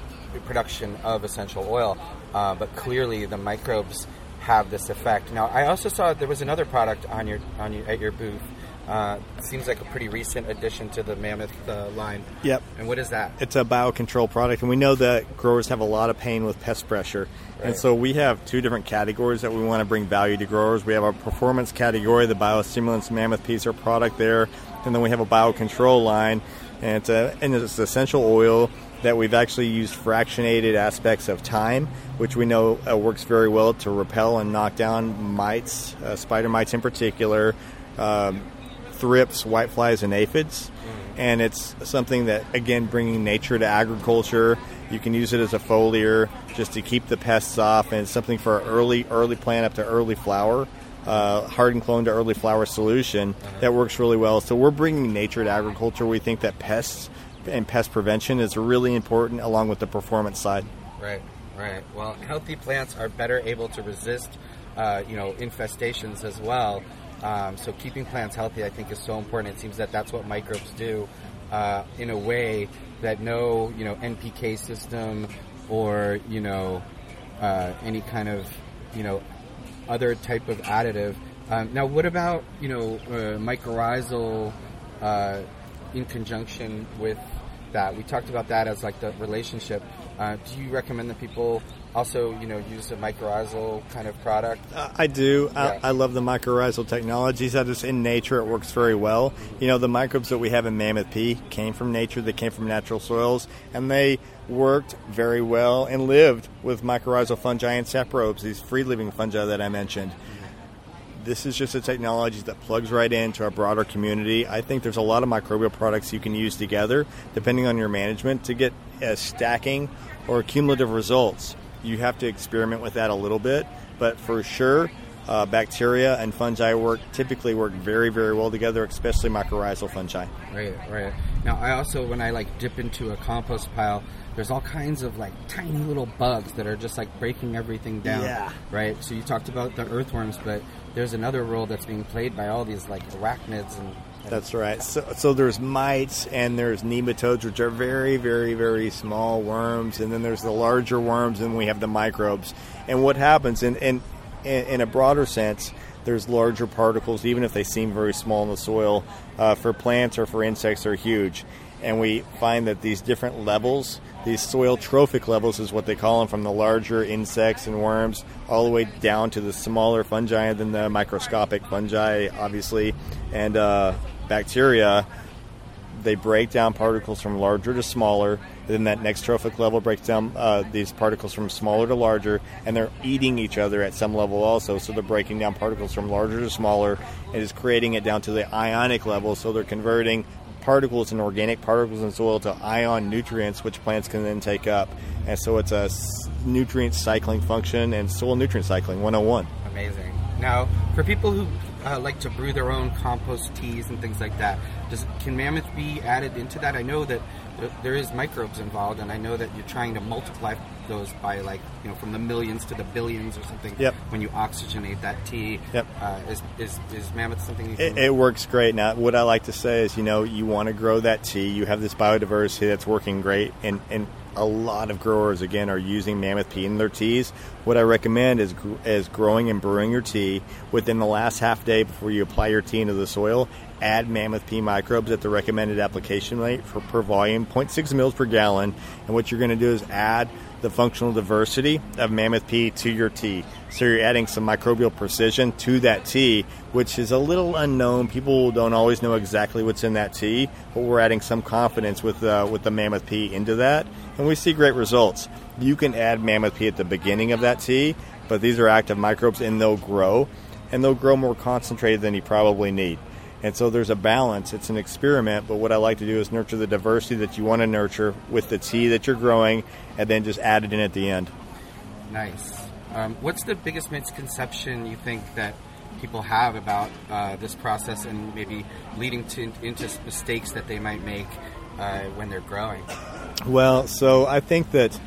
F: production of essential oil. Uh, but clearly, the microbes have this effect. Now, I also saw there was another product on your on your, at your booth uh, seems like a pretty recent addition to the Mammoth uh, line.
E: Yep.
F: And what is that?
E: It's a biocontrol product, and we know that growers have a lot of pain with pest pressure. Right. And so we have two different categories that we want to bring value to growers. We have our performance category, the biostimulants Mammoth piece of product there, and then we have a biocontrol line, and it's, a, and it's essential oil that we've actually used fractionated aspects of thyme, which we know uh, works very well to repel and knock down mites, uh, spider mites in particular. Um, thrips, whiteflies, and aphids. And it's something that, again, bringing nature to agriculture. You can use it as a foliar just to keep the pests off, and it's something for early early plant up to early flower. Uh, hardened clone to early flower solution uh-huh. that works really well. So we're bringing nature to agriculture. We think that pests and pest prevention is really important, along with the performance side.
F: Right, right. Well, healthy plants are better able to resist, uh, you know, infestations as well. Um, so keeping plants healthy, I think, is so important. It seems that that's what microbes do uh, in a way that no, you know, NPK system or you know uh, any kind of you know other type of additive. Um, now, what about you know uh, mycorrhizal uh, in conjunction with that? We talked about that as like the relationship. Uh, do you recommend that people also, you know, use a mycorrhizal kind of product?
E: Uh, I do. Yeah. I, I, love the mycorrhizal technologies. That is in nature. It works very well. You know, the microbes that we have in Mammoth P came from nature. They came from natural soils, and they worked very well and lived with mycorrhizal fungi and saprobes, these free-living fungi that I mentioned. This is just a technology that plugs right into our broader community. I think there's a lot of microbial products you can use together, depending on your management, to get a stacking or cumulative results you have to experiment with that a little bit. But for sure, uh, bacteria and fungi work typically work very very well together, especially mycorrhizal fungi.
F: Right, right. Now I also when I like dip into a compost pile, there's all kinds of like tiny little bugs that are just like breaking everything down.
E: Yeah.
F: Right. So you talked about the earthworms, but there's another role that's being played by all these like arachnids and
E: that's right. So, so there's mites and there's nematodes, which are very, very, very small worms, and then there's the larger worms, and we have the microbes. And what happens in in in a broader sense, there's larger particles, even if they seem very small in the soil. Uh, for plants or for insects, are huge, and we find that these different levels, these soil trophic levels, is what they call them, from the larger insects and worms all the way down to the smaller fungi than the microscopic fungi, obviously, and uh, bacteria, they break down particles from larger to smaller. Then that next trophic level breaks down uh, these particles from smaller to larger, and they're eating each other at some level also. So they're breaking down particles from larger to smaller, and is creating it down to the ionic level. So they're converting particles and organic particles in soil to ion nutrients, which plants can then take up. And so it's a nutrient cycling function and soil nutrient cycling 101.
F: Amazing. Now, for people who uh, like to brew their own compost teas and things like that. Does can mammoth be added into that? I know that there is microbes involved, and I know that you're trying to multiply those by like you know from the millions to the billions or something.
E: Yep.
F: When you oxygenate that tea.
E: Yep.
F: Uh, is, is is mammoth something? You
E: it, it, works great. Now, what I like to say is, you know, you want to grow that tea. You have this biodiversity that's working great, and and a lot of growers again are using mammoth P in their teas. What I recommend is is growing and brewing your tea within the last half day before you apply your tea into the soil. Add mammoth P microbes at the recommended application rate for per volume, 0.6 mils per gallon. And what you're going to do is add the functional diversity of Mammoth P to your tea. So you're adding some microbial precision to that tea, which is a little unknown. People don't always know exactly what's in that tea, but we're adding some confidence with uh, with the Mammoth P into that, and we see great results. You can add Mammoth P at the beginning of that tea, but these are active microbes and they'll grow, and they'll grow more concentrated than you probably need. And so there's a balance. It's an experiment, but what I like to do is nurture the diversity that you want to nurture with the tea that you're growing, and then just add it in at the end.
F: Nice. Um, what's the biggest misconception you think that people have about uh, this process and maybe leading to into mistakes that they might make uh, when they're growing?
E: Well, so I think that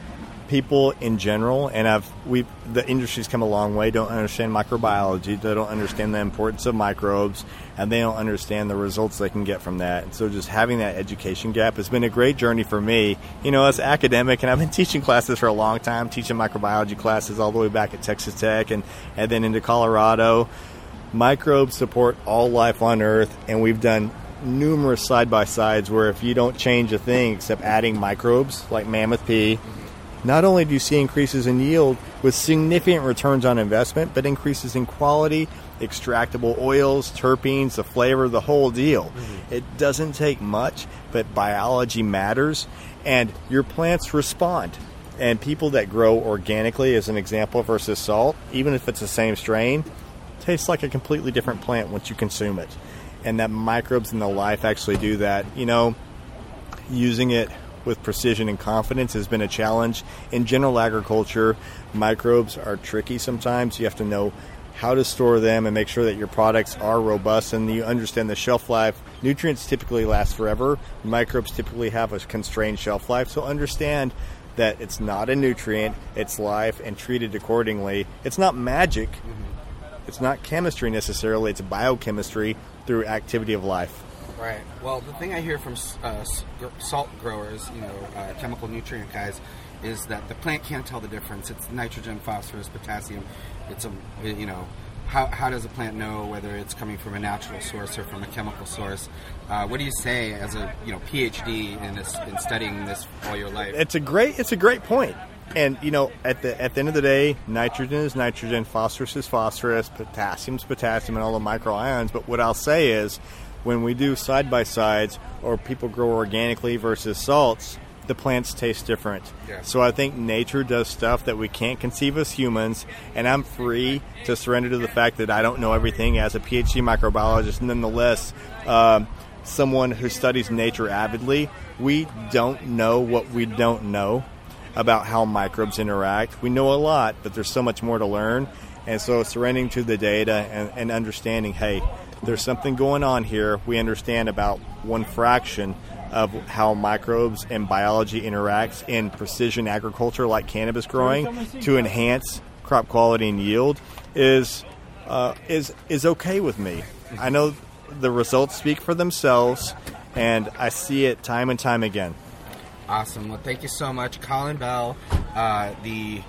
E: people in general, and I've we the industry's come a long way. Don't understand microbiology. They don't understand the importance of microbes, and they don't understand the results they can get from that. And so, just having that education gap has been a great journey for me. You know, as academic, and I've been teaching classes for a long time, teaching microbiology classes all the way back at Texas Tech, and and then into Colorado. Microbes support all life on Earth, and we've done numerous side by sides where if you don't change a thing except adding microbes like Mammoth P, not only do you see increases in yield with significant returns on investment, but increases in quality, extractable oils, terpenes, the flavor, the whole deal. Mm-hmm. It doesn't take much, but biology matters, and your plants respond. And people that grow organically, as an example, versus salt, even if it's the same strain, tastes like a completely different plant once you consume it. And that microbes in the life actually do that. You know, using it with precision and confidence has been a challenge. In general agriculture, microbes are tricky sometimes. You have to know how to store them and make sure that your products are robust and you understand the shelf life. Nutrients typically last forever. Microbes typically have a constrained shelf life. So understand that it's not a nutrient, it's life, and treat it accordingly. It's not magic. Mm-hmm it's not chemistry necessarily, it's biochemistry through activity of life.
F: Right. Well, the thing I hear from uh, salt growers, you know, uh, chemical nutrient guys, is that the plant can't tell the difference. It's nitrogen, phosphorus, potassium. It's a, you know, how, how does a plant know whether it's coming from a natural source or from a chemical source? Uh, what do you say as a you know PhD in, this, in studying this all your life?
E: It's a great it's a great point. And you know, at the at the end of the day, nitrogen is nitrogen, phosphorus is phosphorus, potassium is potassium, and all the microions. But what I'll say is, when we do side by sides, or people grow organically versus salts, the plants taste different. Yeah. So I think nature does stuff that we can't conceive as humans, and I'm free to surrender to the fact that I don't know everything as a PhD microbiologist. Nonetheless, uh, someone who studies nature avidly, we don't know what we don't know about how microbes interact. We know a lot, but there's so much more to learn. And so surrendering to the data and, and understanding, hey, there's something going on here. We understand about one fraction of how microbes and biology interacts in precision agriculture like cannabis growing to enhance crop quality and yield is uh, is is okay with me. I know the results speak for themselves, and I see it time and time again.
F: Awesome. Well, thank you so much, Colin Bell, uh, the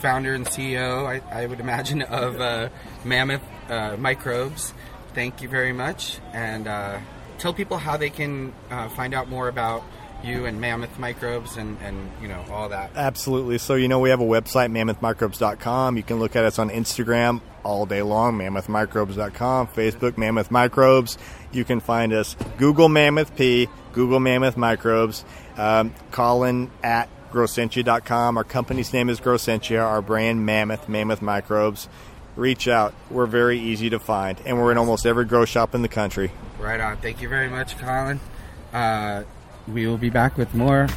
F: founder and CEO, I, I would imagine, of uh, Mammoth uh, Microbes. Thank you very much, and uh, tell people how they can uh, find out more about you and Mammoth Microbes and, and you know all that.
E: Absolutely. So you know we have a website, mammothmicrobes.com. You can look at us on Instagram all day long, mammothmicrobes.com, Facebook, Mammoth Microbes. You can find us Google Mammoth P, Google Mammoth Microbes, um, Colin at growcentia.com. Our company's name is Growcentia. Our brand Mammoth, Mammoth Microbes. Reach out. We're very easy to find, and we're in almost every grow shop in the country.
F: Right on. Thank you very much, Colin. Uh, we will be back with more.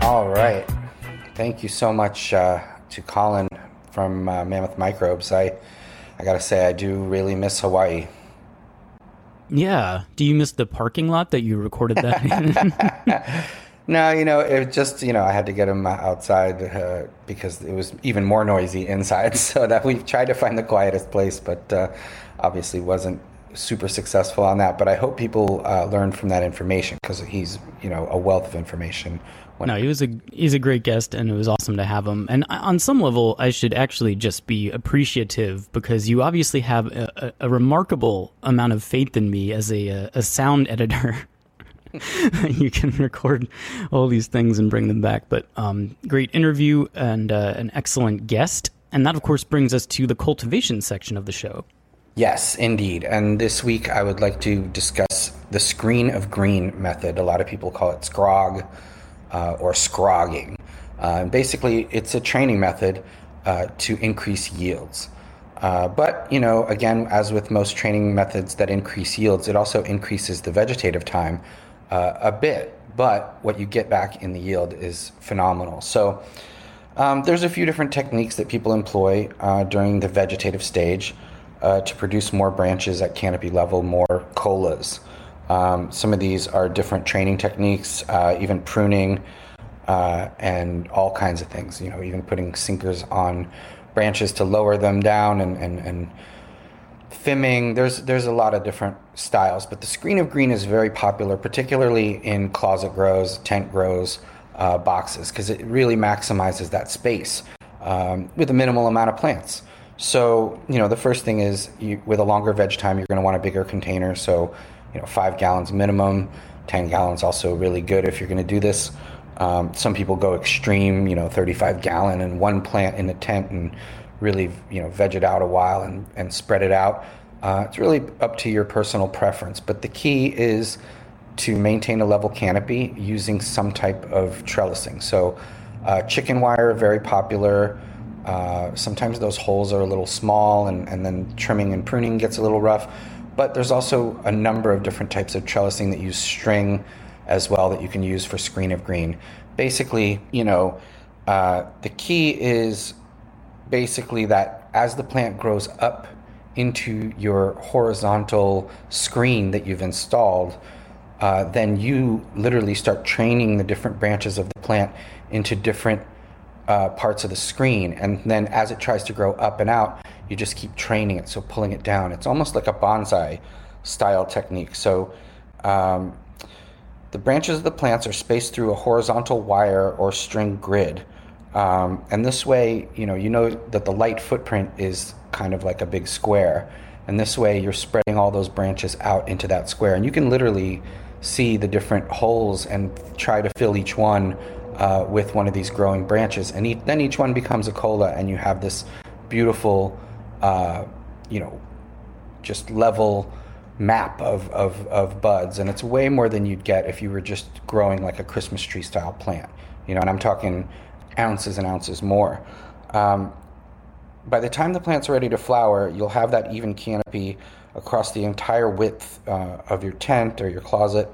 B: All right. Thank you so much uh, to Colin from uh, Mammoth Microbes. I, I gotta say, I do really miss Hawaii.
C: Yeah. Do you miss the parking lot that you recorded that in?
B: no, you know, it just, you know, I had to get him outside uh, because it was even more noisy inside. So that we tried to find the quietest place, but uh, obviously wasn't super successful on that. But I hope people uh, learn from that information because he's, you know, a wealth of information
C: no, he was a he's a great guest, and it was awesome to have him. And on some level, I should actually just be appreciative because you obviously have a, a, a remarkable amount of faith in me as a a sound editor. you can record all these things and bring them back. But um, great interview and uh, an excellent guest, and that of course brings us to the cultivation section of the show.
B: Yes, indeed. And this week I would like to discuss the screen of green method. A lot of people call it scrog uh, or scrogging. Uh, basically, it's a training method uh, to increase yields. Uh, but, you know, again, as with most training methods that increase yields, it also increases the vegetative time uh, a bit. But what you get back in the yield is phenomenal. So, um, there's a few different techniques that people employ uh, during the vegetative stage to produce more branches at canopy level, more colas. Um, some of these are different training techniques, uh, even pruning, uh, and all kinds of things. You know, even putting sinkers on branches to lower them down and, and, and fimming. There's there's a lot of different styles, but the screen of green is very popular, particularly in closet grows, tent grows, uh, boxes, because it really maximizes that space um, with a minimal amount of plants. So you know, the first thing is you, with a longer veg time, you're going to want a bigger container. So you know, five gallons minimum. Ten gallons also really good if you're going to do this. Um, some people go extreme, you know, 35 gallon and one plant in a tent and really, you know, veg it out a while and, and spread it out. Uh, it's really up to your personal preference. But the key is to maintain a level canopy using some type of trellising. So, uh, chicken wire, very popular. Uh, sometimes those holes are a little small and, and then trimming and pruning gets a little rough. But there's also a number of different types of trellising that use string as well that you can use for screen of green. Basically, you know, uh, the key is basically that as the plant grows up into your horizontal screen that you've installed, uh, then you literally start training the different branches of the plant into different uh, parts of the screen. And then as it tries to grow up and out, you just keep training it, so pulling it down. It's almost like a bonsai style technique. So um, the branches of the plants are spaced through a horizontal wire or string grid. Um, and this way, you know, you know that the light footprint is kind of like a big square. And this way, you're spreading all those branches out into that square. And you can literally see the different holes and try to fill each one uh, with one of these growing branches. And e- then each one becomes a cola, and you have this beautiful, uh, you know, just level map of, of, of buds. And it's way more than you'd get if you were just growing like a Christmas tree style plant. You know, and I'm talking ounces and ounces more. Um, by the time the plant's ready to flower, you'll have that even canopy across the entire width uh, of your tent or your closet.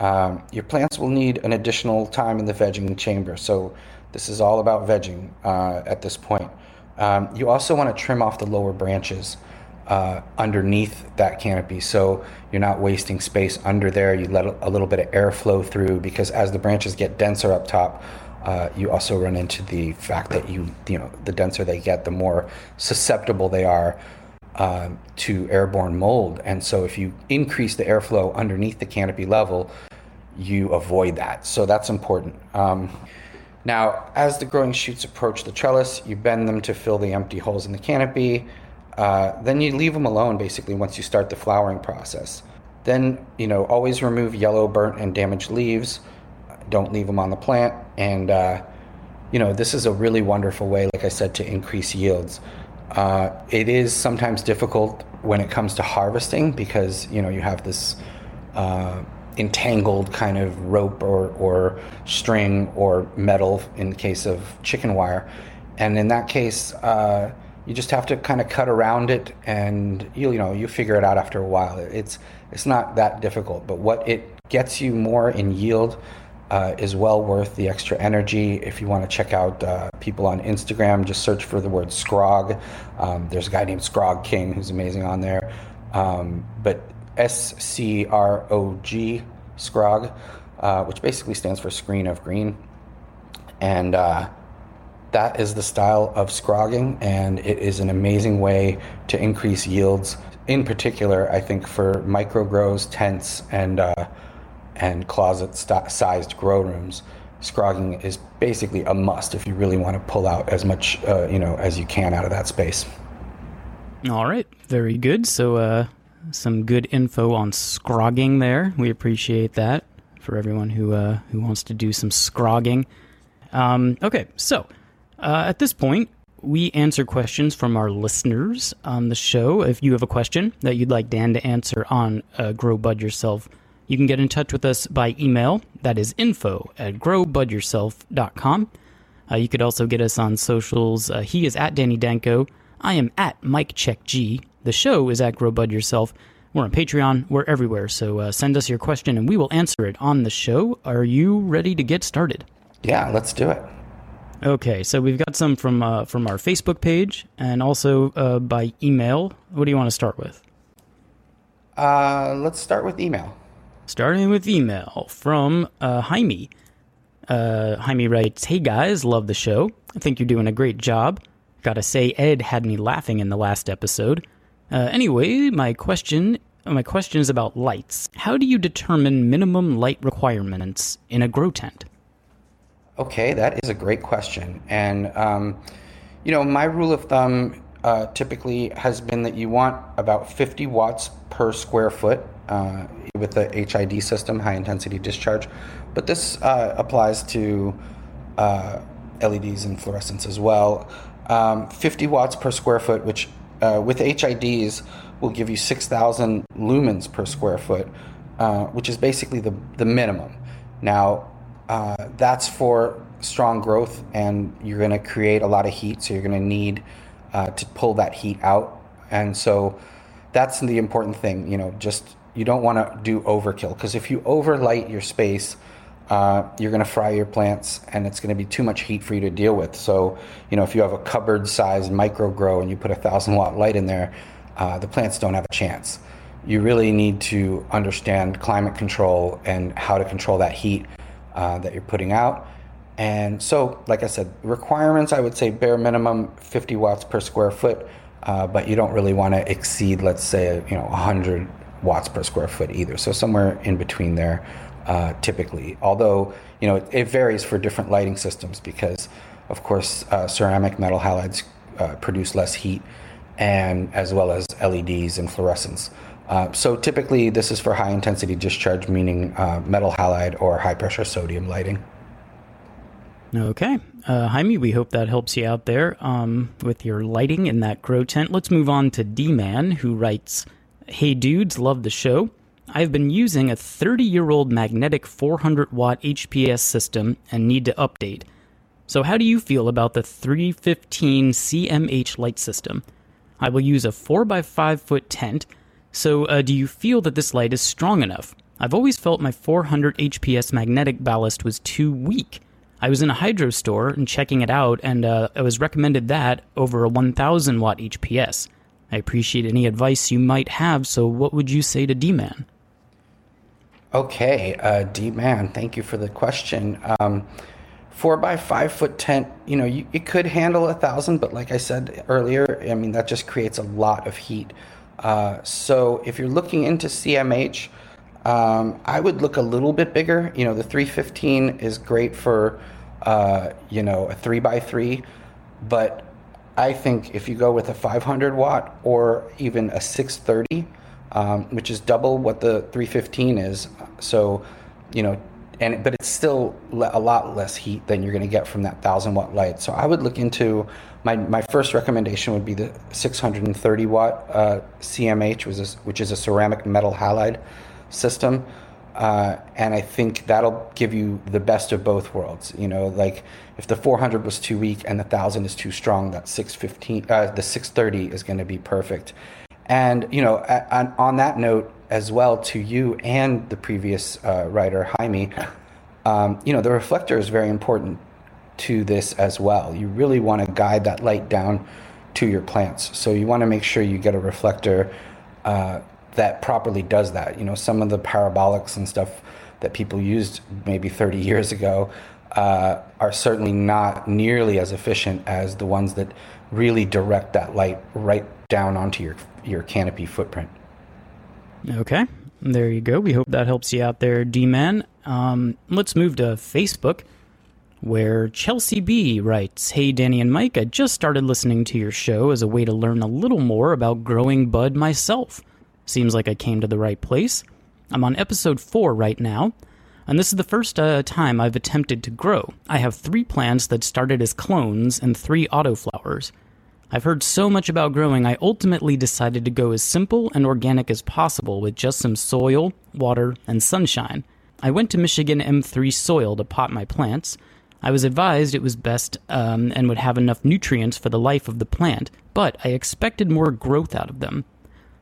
B: Um, your plants will need an additional time in the vegging chamber. So, this is all about vegging uh, at this point. Um, you also want to trim off the lower branches uh, underneath that canopy so you're not wasting space under there. You let a little bit of air flow through because as the branches get denser up top, uh, you also run into the fact that you you know the denser they get, the more susceptible they are uh, to airborne mold. And so if you increase the airflow underneath the canopy level, you avoid that. So that's important. Um, now, as the growing shoots approach the trellis, you bend them to fill the empty holes in the canopy. Uh, then you leave them alone basically once you start the flowering process. Then, you know, always remove yellow, burnt, and damaged leaves. Don't leave them on the plant. And, uh, you know, this is a really wonderful way, like I said, to increase yields. Uh, it is sometimes difficult when it comes to harvesting because, you know, you have this uh, entangled kind of rope or, or string or metal in the case of chicken wire. And in that case, uh, you just have to kind of cut around it and you, you know you figure it out after a while it's it's not that difficult but what it gets you more in yield uh, is well worth the extra energy. If you want to check out uh, people on instagram just search for the word scrog. Um, there's a guy named scrog king who's amazing on there. Um, but s-c-r-o-g scrog uh, which basically stands for screen of green. And uh, that is the style of scrogging, and it is an amazing way to increase yields. In particular, I think for micro grows, tents, and and closet-sized grow rooms, scrogging is basically a must if you really want to pull out as much uh, you know as you can out of that space.
C: All right, very good. So, uh, some good info on scrogging there. We appreciate that for everyone who uh, who wants to do some scrogging. Um, okay, so uh, at this point, we answer questions from our listeners on the show. If you have a question that you'd like Dan to answer on uh, Grow Bud Yourself, you can get in touch with us by email. That is info at growbudyourself.com. Uh, you could also get us on socials. Uh, he is at Danny Danko. I am at Mike Check G. The show is at Grow Bud Yourself. We're on Patreon. We're everywhere. So uh, send us your question and we will answer it on the show. Are you ready to get started?
B: Yeah, let's do it.
C: Okay, so we've got some from uh, from our Facebook page and also uh, by email. What do you want to start with?
B: Uh, let's start with email.
C: Starting with email from uh, Jaime. Uh, Jaime writes, "Hey guys, love the show. I think you're doing a great job. Gotta say, Ed had me laughing in the last episode. Uh, anyway, my question." My question is about lights. How do you determine minimum light requirements in a grow tent?
B: Okay, that is a great question. And, um, you know, my rule of thumb uh, typically has been that you want about 50 watts per square foot uh, with the HID system, high intensity discharge. But this uh, applies to uh, LEDs and fluorescents as well. Um, 50 watts per square foot, which uh, with HIDs will give you 6,000 lumens per square foot, uh, which is basically the, the minimum. Now, uh, that's for strong growth, and you're going to create a lot of heat, so you're going to need to pull that heat out. And so that's the important thing. You know, just you don't want to do overkill because if you overlight your space, uh, you're going to fry your plants and it's going to be too much heat for you to deal with. So, you know, if you have a cupboard sized micro grow and you put a thousand watt light in there, uh, the plants don't have a chance. You really need to understand climate control and how to control that heat uh, that you're putting out. And so, like I said, requirements I would say bare minimum 50 watts per square foot, uh, but you don't really want to exceed, let's say, you know, 100 watts per square foot either. So somewhere in between there, uh, typically. Although you know it, it, varies for different lighting systems because, of course, uh, ceramic metal halides uh, produce less heat, and as well as LEDs and fluorescents. Uh, so typically, this is for high intensity discharge, meaning uh, metal halide or high pressure sodium lighting.
C: Okay. Uh, Jaime, we hope that helps you out there um, with your lighting in that grow tent. Let's move on to D Man, who writes Hey dudes, love the show. I've been using a 30 year old magnetic 400 watt HPS system and need to update. So, how do you feel about the 315 CMH light system? I will use a 4x5 foot tent so, uh, do you feel that this light is strong enough? I've always felt my 400 HPS magnetic ballast was too weak. I was in a hydro store and checking it out, and uh, I was recommended that over a 1000 watt HPS. I appreciate any advice you might have, so what would you say to D Man?
B: Okay, uh, D Man, thank you for the question. Um, four by five foot tent, you know, you, it could handle a thousand, but like I said earlier, I mean, that just creates a lot of heat. Uh, so if you're looking into CMH, um, I would look a little bit bigger. You know, the 315 is great for, uh, you know, a three by three, but I think if you go with a 500 watt or even a 630, um, which is double what the 315 is, so you know, and but it's still a lot less heat than you're going to get from that thousand watt light. So I would look into my, my first recommendation would be the 630 watt uh, CMH, which is, which is a ceramic metal halide system. Uh, and I think that'll give you the best of both worlds. You know, like if the 400 was too weak and the 1000 is too strong, that 615, uh, the 630 is going to be perfect. And you know, on, on, that note as well, to you and the previous uh, writer Jaime, um, you know, the reflector is very important to this as well. You really want to guide that light down to your plants. So you want to make sure you get a reflector uh, that properly does that. You know, some of the parabolics and stuff that people used maybe 30 years ago uh, are certainly not nearly as efficient as the ones that really direct that light right down onto your your canopy footprint.
C: Okay, there you go. We hope that helps you out there, D-Man. Um, let's move to Facebook where Chelsea B writes Hey, Danny and Mike, I just started listening to your show as a way to learn a little more about growing bud myself. Seems like I came to the right place. I'm on episode 4 right now, and this is the first uh, time I've attempted to grow. I have three plants that started as clones and three autoflowers. I've heard so much about growing, I ultimately decided to go as simple and organic as possible with just some soil, water, and sunshine. I went to Michigan M3 soil to pot my plants I was advised it was best um, and would have enough nutrients for the life of the plant, but I expected more growth out of them.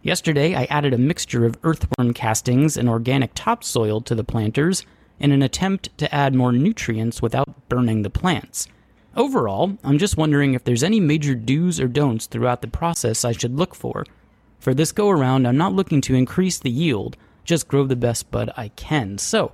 C: Yesterday, I added a mixture of earthworm castings and organic topsoil to the planters in an attempt to add more nutrients without burning the plants. Overall, I'm just wondering if there's any major do's or don'ts throughout the process I should look for. For this go around, I'm not looking to increase the yield, just grow the best bud I can. So,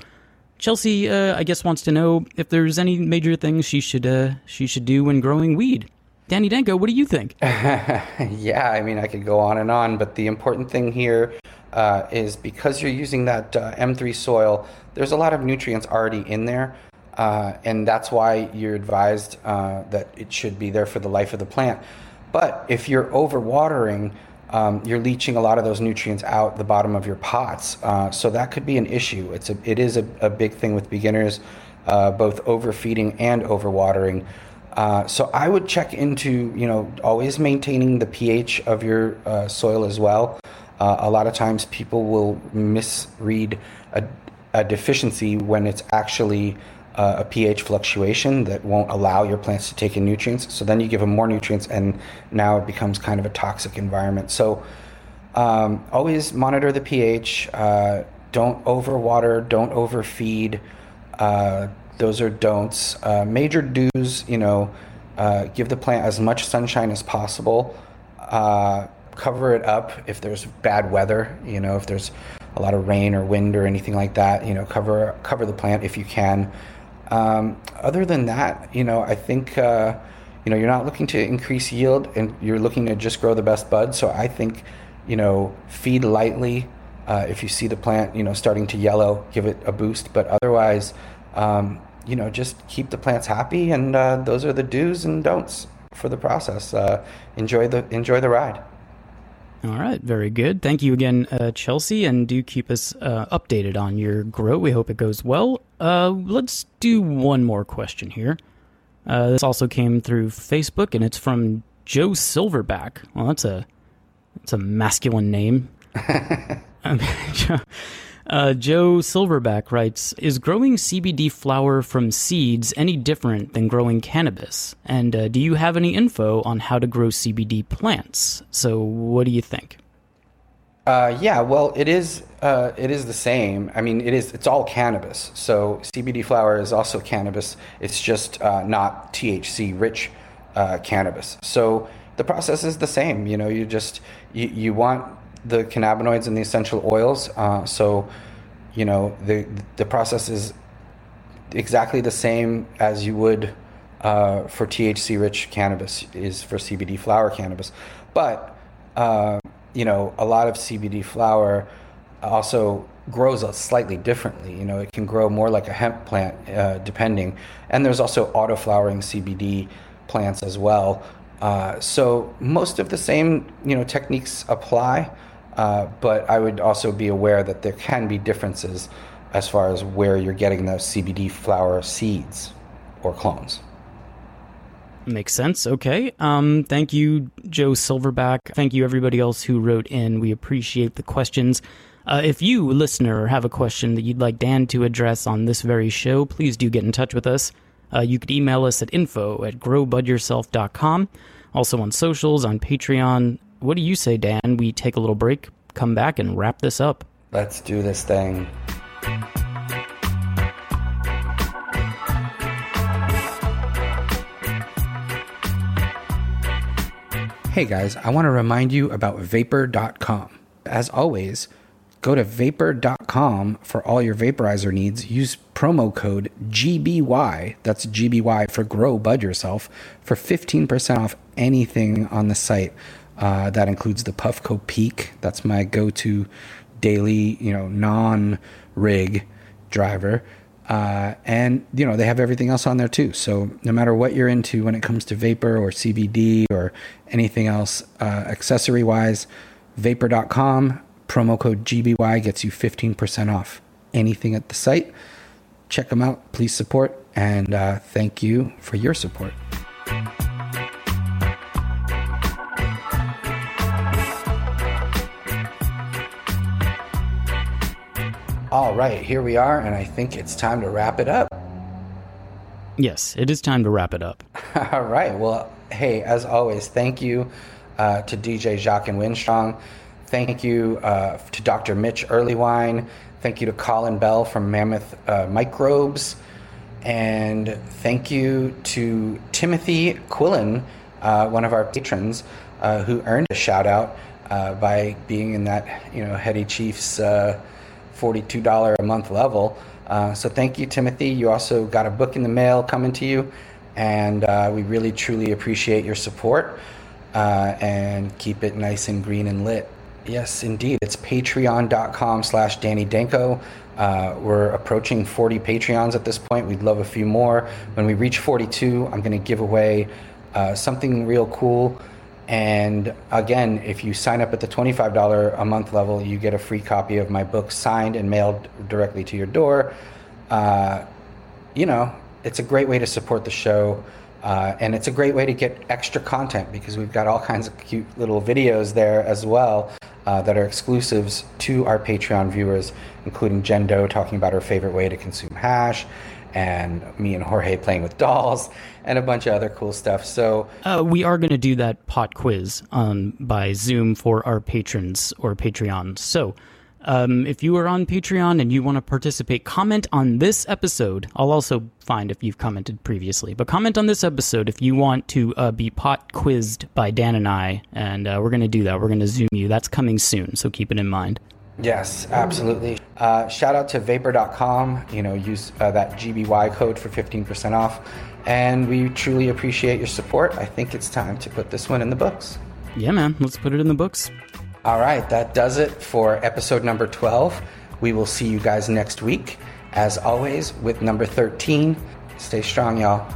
C: Chelsea, uh, I guess, wants to know if there's any major things she should uh, she should do when growing weed. Danny Danko, what do you think?
B: yeah, I mean, I could go on and on, but the important thing here uh, is because you're using that uh, M3 soil, there's a lot of nutrients already in there. Uh, and that's why you're advised uh, that it should be there for the life of the plant. But if you're overwatering, um, you're leaching a lot of those nutrients out the bottom of your pots. Uh, so that could be an issue. It's a, it is a, a big thing with beginners, uh, both overfeeding and overwatering. Uh, so I would check into, you know, always maintaining the pH of your uh, soil as well. Uh, a lot of times people will misread a, a deficiency when it's actually uh, a pH fluctuation that won't allow your plants to take in nutrients. So then you give them more nutrients, and now it becomes kind of a toxic environment. So um, always monitor the pH. Uh, don't overwater. Don't overfeed. Those are don'ts. Uh, major do's, you know, uh, give the plant as much sunshine as possible. Uh, cover it up if there's bad weather, you know, if there's a lot of rain or wind or anything like that, you know, cover cover the plant if you can. Um, other than that, you know, I think uh, you know you're not looking to increase yield and you're looking to just grow the best bud. So I think you know feed lightly. Uh, if you see the plant, you know, starting to yellow, give it a boost. But otherwise, um, you know, just keep the plants happy, and uh, those are the do's and don'ts for the process. Uh, enjoy the enjoy the ride.
C: All right, very good. Thank you again, uh, Chelsea, and do keep us uh, updated on your grow. We hope it goes well. Uh, let's do one more question here. Uh, this also came through Facebook, and it's from Joe Silverback. Well, that's a that's a masculine name. Uh, Joe Silverback writes Is growing CBD flower from seeds any different than growing cannabis? And uh, do you have any info on how to grow CBD plants? So, what do you think?
B: Uh, yeah, well, it is. Uh, it is the same. I mean, it is. It's all cannabis. So CBD flower is also cannabis. It's just uh, not THC rich uh, cannabis. So the process is the same. You know, you just you, you want the cannabinoids and the essential oils. Uh, so, you know, the the process is exactly the same as you would uh, for THC-rich cannabis is for CBD flower cannabis, but uh, you know, a lot of CBD flower also grows slightly differently. You know, it can grow more like a hemp plant, uh, depending. And there's also auto flowering CBD plants as well. Uh, so most of the same, you know, techniques apply. Uh, but I would also be aware that there can be differences as far as where you're getting those CBD flower seeds or clones.
C: Makes sense. Okay. Um, thank you, Joe Silverback. Thank you, everybody else who wrote in. We appreciate the questions. Uh, if you, listener, have a question that you'd like Dan to address on this very show, please do get in touch with us. Uh, you could email us at info at growbudyourself.com. Also on socials, on Patreon, what do you say, Dan? We take a little break, come back, and wrap this up.
B: Let's do this thing. Hey guys, I want to remind you about vapor.com. As always, go to vapor.com for all your vaporizer needs. Use promo code GBY, that's GBY for Grow Bud Yourself, for 15% off anything on the site. Uh, that includes the Puffco Peak. That's my go-to daily, you know, non-rig driver. Uh, and you know they have everything else on there too. So no matter what you're into when it comes to vapor or CBD or anything else, uh, accessory wise, vapor.com promo code GBY gets you 15% off anything at the site. Check them out. Please support and uh, thank you for your support. All right, here we are, and I think it's time to wrap it up.
C: Yes, it is time to wrap it up.
B: All right. Well, hey, as always, thank you uh, to DJ Jacques and Winstrong. Thank you uh, to Dr. Mitch Earleywine. Thank you to Colin Bell from Mammoth uh, Microbes. And thank you to Timothy Quillen, uh, one of our patrons, uh, who earned a shout out uh, by being in that, you know, Heady Chiefs $42 a month level. Uh, so thank you, Timothy. You also got a book in the mail coming to you, and uh, we really truly appreciate your support. Uh, and keep it nice and green and lit. Yes, indeed. It's patreon.com slash Danny Danko. Uh, we're approaching 40 Patreons at this point. We'd love a few more. When we reach 42, I'm going to give away uh, something real cool. And again, if you sign up at the $25 a month level, you get a free copy of my book signed and mailed directly to your door. Uh, you know, it's a great way to support the show. Uh, and it's a great way to get extra content because we've got all kinds of cute little videos there as well uh, that are exclusives to our Patreon viewers, including Jen Doe talking about her favorite way to consume hash, and me and Jorge playing with dolls, and a bunch of other cool stuff. So
C: uh, we are going to do that pot quiz um, by Zoom for our patrons or Patreon. So um, if you are on Patreon and you want to participate, comment on this episode. I'll also find if you've commented previously, but comment on this episode if you want to uh, be pot quizzed by Dan and I, and uh, we're going to do that. We're going to Zoom you. That's coming soon, so keep it in mind.
B: Yes, absolutely. Uh, shout out to vapor.com. You know, use uh, that GBY code for 15% off. And we truly appreciate your support. I think it's time to put this one in the books.
C: Yeah, man. Let's put it in the books.
B: All right, that does it for episode number 12. We will see you guys next week. As always, with number 13. Stay strong, y'all.